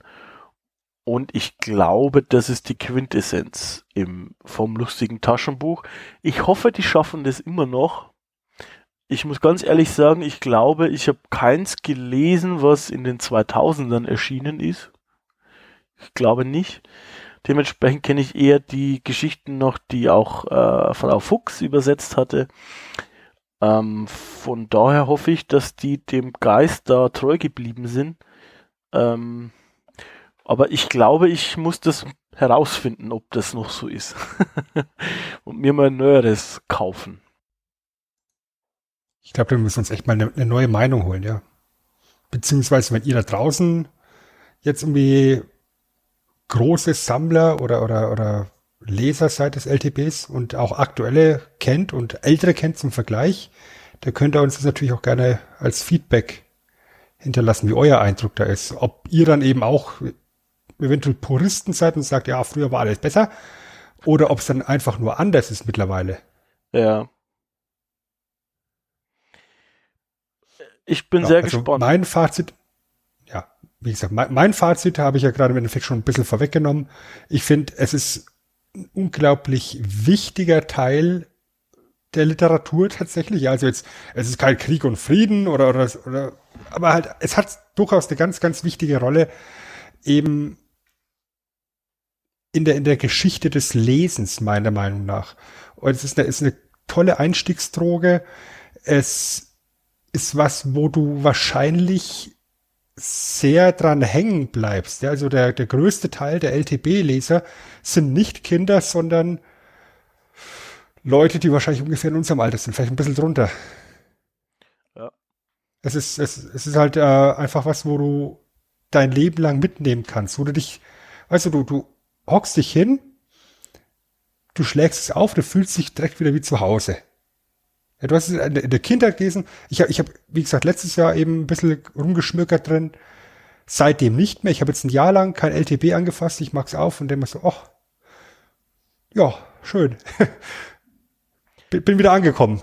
Und ich glaube, das ist die Quintessenz im, vom lustigen Taschenbuch. Ich hoffe, die schaffen das immer noch, ich muss ganz ehrlich sagen, ich glaube, ich habe keins gelesen, was in den 2000ern erschienen ist. Ich glaube nicht. Dementsprechend kenne ich eher die Geschichten noch, die auch äh, Frau Fuchs übersetzt hatte. Ähm, von daher hoffe ich, dass die dem Geist da treu geblieben sind. Ähm, aber ich glaube, ich muss das herausfinden, ob das noch so ist. *laughs* Und mir mal ein neueres kaufen. Ich glaube, wir müssen uns echt mal eine, eine neue Meinung holen, ja. Beziehungsweise, wenn ihr da draußen jetzt irgendwie große Sammler oder, oder, oder Leser seid des LTBs und auch aktuelle kennt und ältere kennt zum Vergleich, da könnt ihr uns das natürlich auch gerne als Feedback hinterlassen, wie euer Eindruck da ist. Ob ihr dann eben auch eventuell Puristen seid und sagt, ja, früher war alles besser, oder ob es dann einfach nur anders ist mittlerweile. Ja. Ich bin ja, sehr also gespannt. Mein Fazit, wie gesagt, mein, mein Fazit habe ich ja gerade im Endeffekt schon ein bisschen vorweggenommen. Ich finde, es ist ein unglaublich wichtiger Teil der Literatur tatsächlich. Also jetzt, es ist kein Krieg und Frieden oder, oder, oder, aber halt, es hat durchaus eine ganz, ganz wichtige Rolle eben in der, in der Geschichte des Lesens, meiner Meinung nach. Und es ist eine, ist eine tolle Einstiegsdroge. Es ist was, wo du wahrscheinlich sehr dran hängen bleibst. Ja, also der, der größte Teil der LTB-Leser sind nicht Kinder, sondern Leute, die wahrscheinlich ungefähr in unserem Alter sind, vielleicht ein bisschen drunter. Ja. Es ist, es, es ist halt äh, einfach was, wo du dein Leben lang mitnehmen kannst, wo du dich, weißt du, du, du hockst dich hin, du schlägst es auf, du fühlst dich direkt wieder wie zu Hause. Ja, du hast es in der Kindheit gelesen. Ich habe, ich hab, wie gesagt, letztes Jahr eben ein bisschen rumgeschmökert drin. Seitdem nicht mehr. Ich habe jetzt ein Jahr lang kein LTB angefasst. Ich mag's auf und denke mir so, ach, ja, schön. *laughs* Bin wieder angekommen.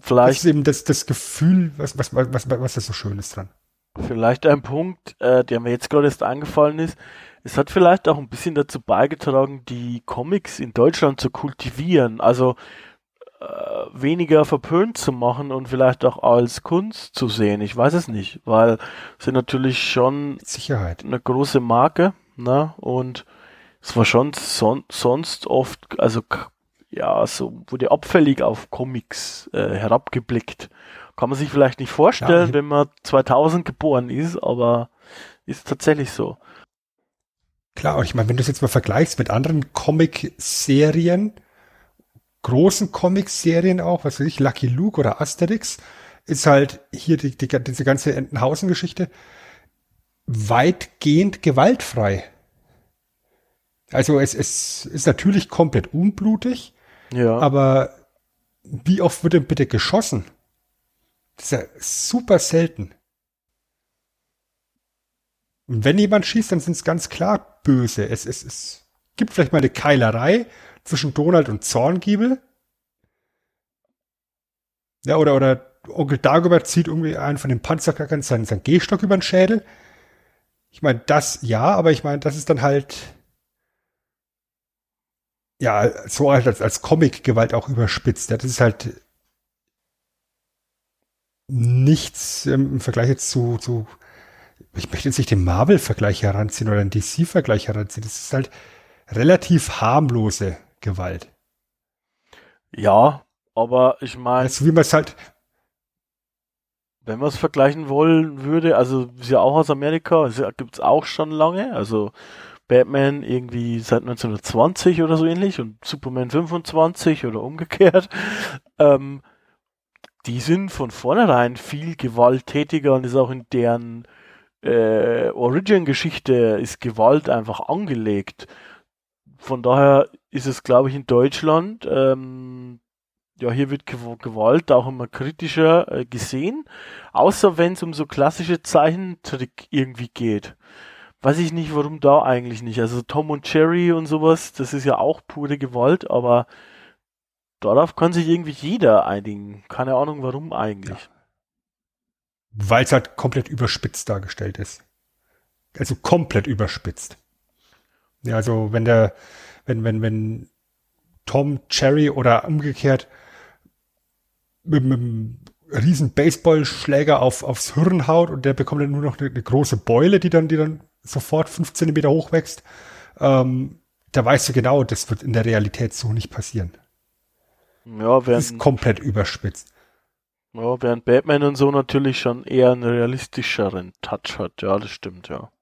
Vielleicht. Das ist eben das, das Gefühl, was, was, was, was, das so schön ist dran. Vielleicht ein Punkt, äh, der mir jetzt gerade erst eingefallen ist. es hat vielleicht auch ein bisschen dazu beigetragen, die Comics in Deutschland zu kultivieren, also weniger verpönt zu machen und vielleicht auch als Kunst zu sehen. Ich weiß es nicht, weil sie natürlich schon Sicherheit. eine große Marke, ne? Und es war schon son sonst oft, also ja, so wurde abfällig auf Comics äh, herabgeblickt. Kann man sich vielleicht nicht vorstellen, Ja, wenn man 2000 geboren ist, aber ist tatsächlich so. Klar, und ich meine, wenn du es jetzt mal vergleichst mit anderen Comic-Serien, großen Comic-Serien auch, was weiß ich, Lucky Luke oder Asterix, ist halt hier die, die, diese ganze Entenhausen-Geschichte weitgehend gewaltfrei. Also es, es ist natürlich komplett unblutig, Ja. aber wie oft wird denn bitte geschossen? Das ist ja super selten. Und wenn jemand schießt, dann sind es ganz klar böse. Es, es, es gibt vielleicht mal eine Keilerei zwischen Donald und Zorngiebel. Ja, oder, oder Onkel Dagobert zieht irgendwie einen von den Panzerkackern seinen, seinen Gehstock über den Schädel. Ich meine, das ja, aber ich meine, das ist dann halt ja, so halt als, als Comic-Gewalt auch überspitzt. Ja, das ist halt nichts ähm, im Vergleich jetzt zu, zu, ich möchte jetzt nicht den Marvel-Vergleich heranziehen oder den DC-Vergleich heranziehen. Das ist halt relativ harmlose Gewalt. ja, aber ich meine, Also wie man es halt, wenn man es vergleichen wollen würde, also ist ja auch aus Amerika, es gibt's auch schon lange, also Batman irgendwie seit 1920 oder so ähnlich und Superman 25 oder umgekehrt. *laughs* Ähm, die sind von vornherein viel gewalttätiger und ist auch in deren äh, Origin-Geschichte ist Gewalt einfach angelegt. Von daher ist es, glaube ich, in Deutschland, ähm, ja, hier wird Gew Gewalt auch immer kritischer äh, gesehen, außer wenn es um so klassische Zeichentrick irgendwie geht. Weiß ich nicht, warum da eigentlich nicht. Also Tom und Jerry und sowas, das ist ja auch pure Gewalt, aber darauf kann sich irgendwie jeder einigen. Keine Ahnung, warum eigentlich. weil es halt komplett überspitzt dargestellt ist. Also komplett überspitzt. Ja, also wenn der, wenn, wenn, wenn Tom, Cherry oder umgekehrt mit, mit einem riesen Baseballschläger auf, aufs Hirn haut und der bekommt dann nur noch eine, eine große Beule, die dann, die dann sofort fünf Zentimeter hoch wächst, ähm, da weißt du genau, das wird in der Realität so nicht passieren. Ja, Das ist während, komplett überspitzt. ja, während Batman und so natürlich schon eher einen realistischeren Touch hat. Ja, das stimmt, ja.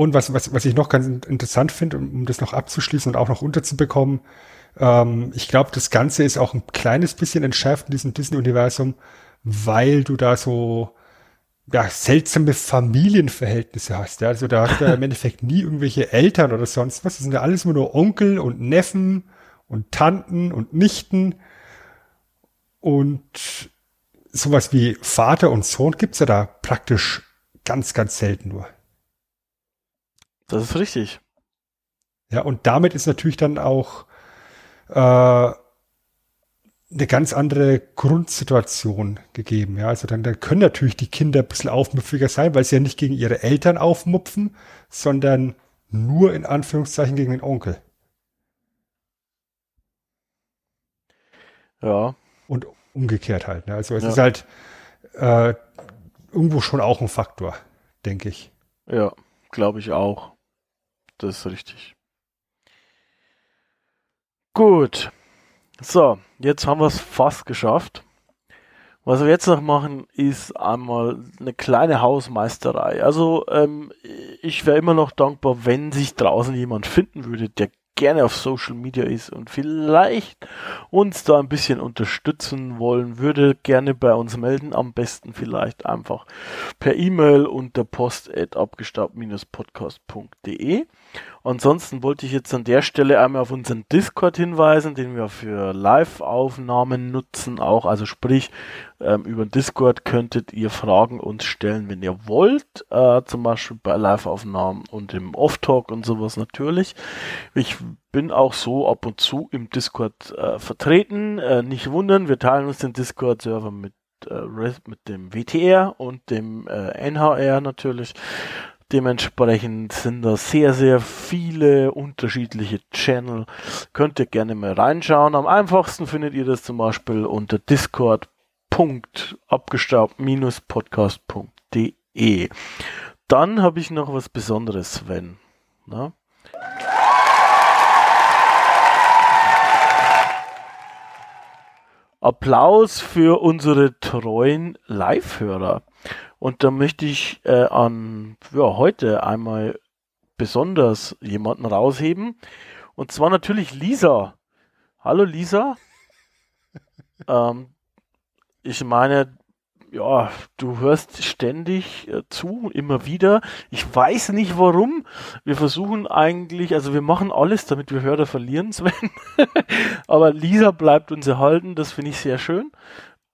Und was, was, was ich noch ganz in- interessant finde, um, um das noch abzuschließen und auch noch unterzubekommen, ähm, ich glaube, das Ganze ist auch ein kleines bisschen entschärft in diesem Disney-Universum, weil du da so ja, seltsame Familienverhältnisse hast. Ja? Also da hast du ja im *laughs* Endeffekt nie irgendwelche Eltern oder sonst was. Das sind ja alles immer nur Onkel und Neffen und Tanten und Nichten. Und sowas wie Vater und Sohn gibt's ja da praktisch ganz, ganz selten nur. Das ist richtig. Ja, und damit ist natürlich dann auch äh, eine ganz andere Grundsituation gegeben. Ja, also dann, dann können natürlich die Kinder ein bisschen aufmüpfiger sein, weil sie ja nicht gegen ihre Eltern aufmupfen, sondern nur in Anführungszeichen gegen den Onkel. Ja, Und umgekehrt halt. Ne? Also es Ja. ist halt äh, irgendwo schon auch ein Faktor, denke ich. ja, glaube ich auch. Das ist richtig. Gut. So, jetzt haben wir es fast geschafft. Was wir jetzt noch machen, ist einmal eine kleine Hausmeisterei. Also ähm, ich wäre immer noch dankbar, wenn sich draußen jemand finden würde, der gerne auf Social Media ist und vielleicht uns da ein bisschen unterstützen wollen würde, gerne bei uns melden. Am besten vielleicht einfach per E-Mail unter post.abgestaubt-podcast.de. Ansonsten wollte ich jetzt an der Stelle einmal auf unseren Discord hinweisen, den wir für Live-Aufnahmen nutzen auch. Also sprich, ähm, über Discord könntet ihr Fragen uns stellen, wenn ihr wollt. Äh, zum Beispiel bei Live-Aufnahmen und im Off-Talk und sowas natürlich. Ich bin auch so ab und zu im Discord äh, vertreten. Äh, nicht wundern, wir teilen uns den Discord-Server mit, äh, mit dem WTR und dem äh, NHR natürlich. Dementsprechend sind da sehr, sehr viele unterschiedliche Channel. Könnt ihr gerne mal reinschauen. Am einfachsten findet ihr das zum Beispiel unter discord.abgestaubt-podcast.de. Dann habe ich noch was Besonderes, Sven. Na? Applaus für unsere treuen Live-Hörer. Und da möchte ich äh, an ja, heute einmal besonders jemanden rausheben. Und zwar natürlich Lisa. Hallo Lisa. *laughs* ähm, ich meine, ja, du hörst ständig äh, zu, immer wieder. Ich weiß nicht warum. Wir versuchen eigentlich, also wir machen alles, damit wir Hörer verlieren, *laughs* Sven. Aber Lisa bleibt uns erhalten, das finde ich sehr schön.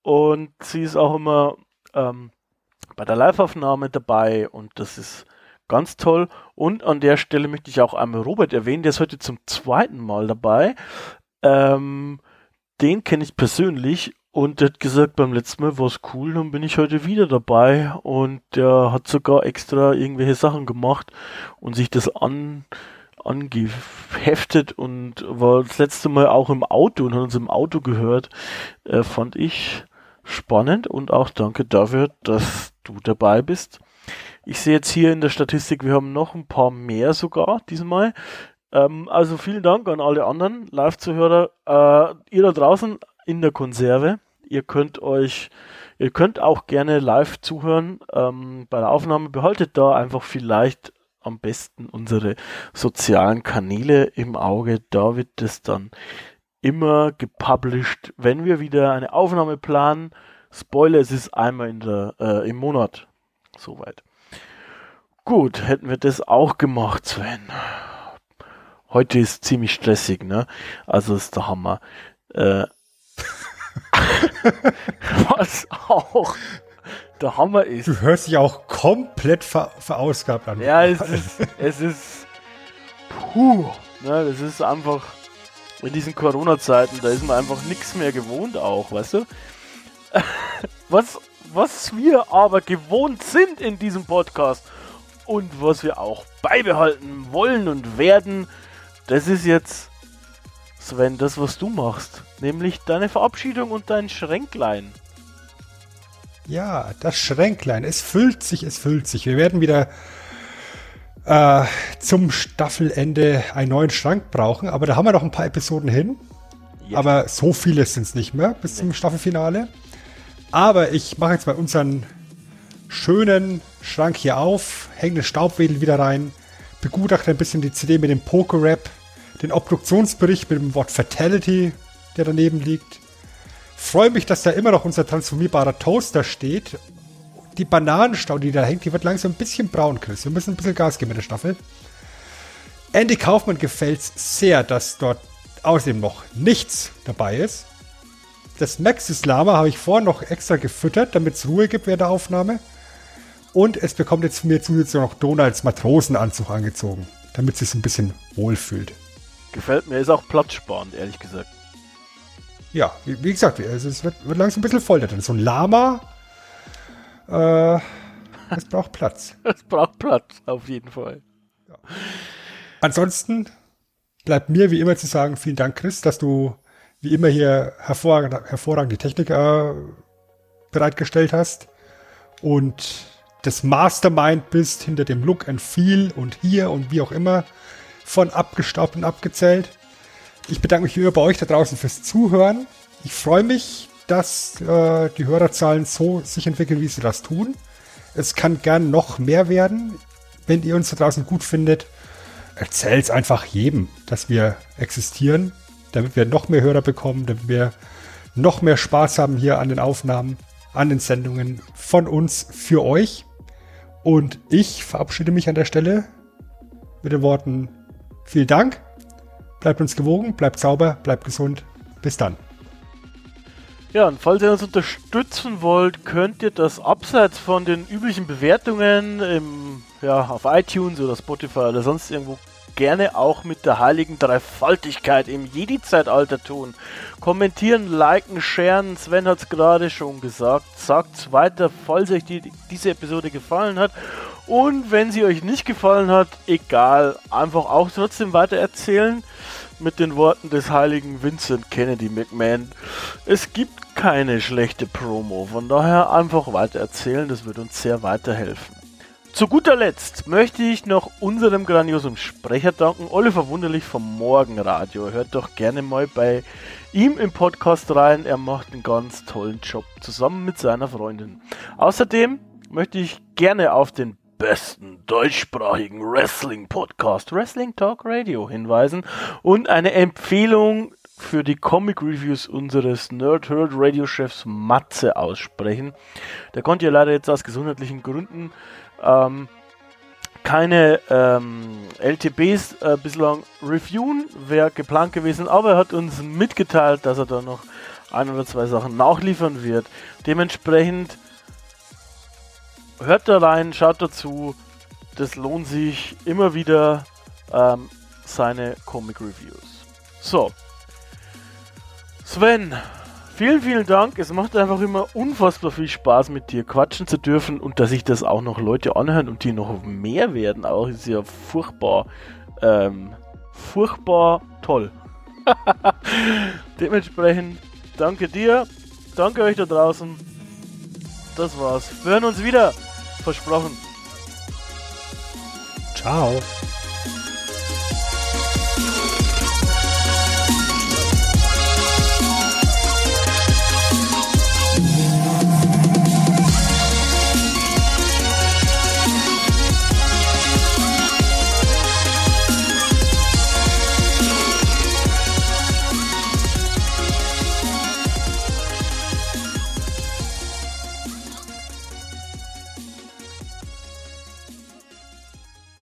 Und sie ist auch immer ähm, bei der Live-Aufnahme dabei und das ist ganz toll. Und an der Stelle möchte ich auch einmal Robert erwähnen, der ist heute zum zweiten Mal dabei. Ähm, den kenne ich persönlich und der hat gesagt, beim letzten Mal war es cool, dann bin ich heute wieder dabei und der hat sogar extra irgendwelche Sachen gemacht und sich das an angeheftet und war das letzte Mal auch im Auto und hat uns im Auto gehört. Äh, fand ich spannend und auch danke dafür, dass du dabei bist. Ich sehe jetzt hier in der Statistik, wir haben noch ein paar mehr sogar diesmal. Ähm, also vielen Dank an alle anderen Live-Zuhörer. Äh, ihr da draußen in der Konserve. Ihr könnt euch, ihr könnt auch gerne live zuhören ähm, bei der Aufnahme. Behaltet da einfach vielleicht am besten unsere sozialen Kanäle im Auge. Da wird es dann immer gepublished, wenn wir wieder eine Aufnahme planen. Spoiler, es ist einmal in der, äh, im Monat. Soweit. Gut, hätten wir das auch gemacht, Sven. Heute ist ziemlich stressig, ne? Also ist der Hammer. Äh, *laughs* was auch der Hammer ist. Du hörst dich auch komplett ver verausgabt an. Ja, es ist, es ist puh, ne, das ist einfach in diesen Corona-Zeiten, da ist man einfach nichts mehr gewohnt auch, weißt du? *laughs* Was, was wir aber gewohnt sind in diesem Podcast und was wir auch beibehalten wollen und werden, das ist jetzt, Sven, das, was du machst. Nämlich deine Verabschiedung und dein Schränklein. Ja, das Schränklein. Es füllt sich, es füllt sich. Wir werden wieder äh, zum Staffelende einen neuen Schrank brauchen, aber da haben wir noch ein paar Episoden hin. Ja. Aber so viele sind es nicht mehr bis nee. zum Staffelfinale. Aber ich mache jetzt mal unseren schönen Schrank hier auf, hänge den Staubwedel wieder rein, begutachte ein bisschen die CD mit dem Poker-Rap, den Obduktionsbericht mit dem Wort Fatality der daneben liegt. Freue mich, dass da immer noch unser transformierbarer Toaster steht. Die Bananenstau, die da hängt, die wird langsam ein bisschen braun, Chris. Wir müssen ein bisschen Gas geben mit der Staffel. Andy Kaufmann gefällt es sehr, dass dort außerdem noch nichts dabei ist. Das Maxis Lama habe ich vorher noch extra gefüttert, damit es Ruhe gibt während der Aufnahme. Und es bekommt jetzt mir zusätzlich noch Donalds Matrosenanzug angezogen, damit es sich ein bisschen wohlfühlt. Gefällt mir, ist auch platzsparend, ehrlich gesagt ja, wie, wie gesagt, also es wird, wird, langsam ein bisschen voll da drin. So ein Lama, äh, es braucht Platz. *laughs* es braucht Platz, auf jeden Fall. Ja. Ansonsten bleibt mir wie immer zu sagen, vielen Dank, Chris, dass du wie immer hier hervorragende, hervorragende Technik äh, bereitgestellt hast und das Mastermind bist hinter dem Look and Feel und hier und wie auch immer von abgestaubt und abgezählt. Ich bedanke mich wieder bei euch da draußen fürs Zuhören. Ich freue mich, dass äh, die Hörerzahlen so sich entwickeln, wie sie das tun. Es kann gern noch mehr werden. Wenn ihr uns da draußen gut findet, erzählt es einfach jedem, dass wir existieren, damit wir noch mehr Hörer bekommen, damit wir noch mehr Spaß haben hier an den Aufnahmen, an den Sendungen von uns für euch. Und ich verabschiede mich an der Stelle mit den Worten vielen Dank Bleibt uns gewogen, bleibt sauber, bleibt gesund. Bis dann. Ja, und falls ihr uns unterstützen wollt, könnt ihr das abseits von den üblichen Bewertungen im, ja, auf iTunes oder Spotify oder sonst irgendwo gerne auch mit der heiligen Dreifaltigkeit im Jedi-Zeitalter tun. Kommentieren, liken, sharen, Sven hat es gerade schon gesagt. Sagt weiter, falls euch die, diese Episode gefallen hat. Und wenn sie euch nicht gefallen hat, egal, einfach auch trotzdem weiter erzählen mit den Worten des heiligen Vincent Kennedy McMahon. Es gibt keine schlechte Promo, von daher einfach weiter erzählen, das wird uns sehr weiterhelfen. Zu guter Letzt möchte ich noch unserem grandiosen Sprecher danken, Oliver Wunderlich vom Morgenradio. Hört doch gerne mal bei ihm im Podcast rein, er macht einen ganz tollen Job zusammen mit seiner Freundin. Außerdem möchte ich gerne auf den besten deutschsprachigen Wrestling-Podcast Wrestling Talk Radio hinweisen und eine Empfehlung für die Comic Reviews unseres Nerd Herd Radio Chefs Matze aussprechen. Der konnte ja leider jetzt aus gesundheitlichen Gründen ähm, keine ähm, LTBs äh, bislang reviewen, wäre geplant gewesen, aber er hat uns mitgeteilt, dass er da noch ein oder zwei Sachen nachliefern wird. Dementsprechend hört da rein, schaut dazu. Das lohnt sich immer wieder ähm, seine Comic Reviews. So. Sven, vielen, vielen Dank. Es macht einfach immer unfassbar viel Spaß mit dir quatschen zu dürfen und dass sich das auch noch Leute anhören und die noch mehr werden, auch ist ja furchtbar, ähm, furchtbar toll. *laughs* Dementsprechend danke dir, danke euch da draußen. Das war's. Wir hören uns wieder. Versprochen. Ciao.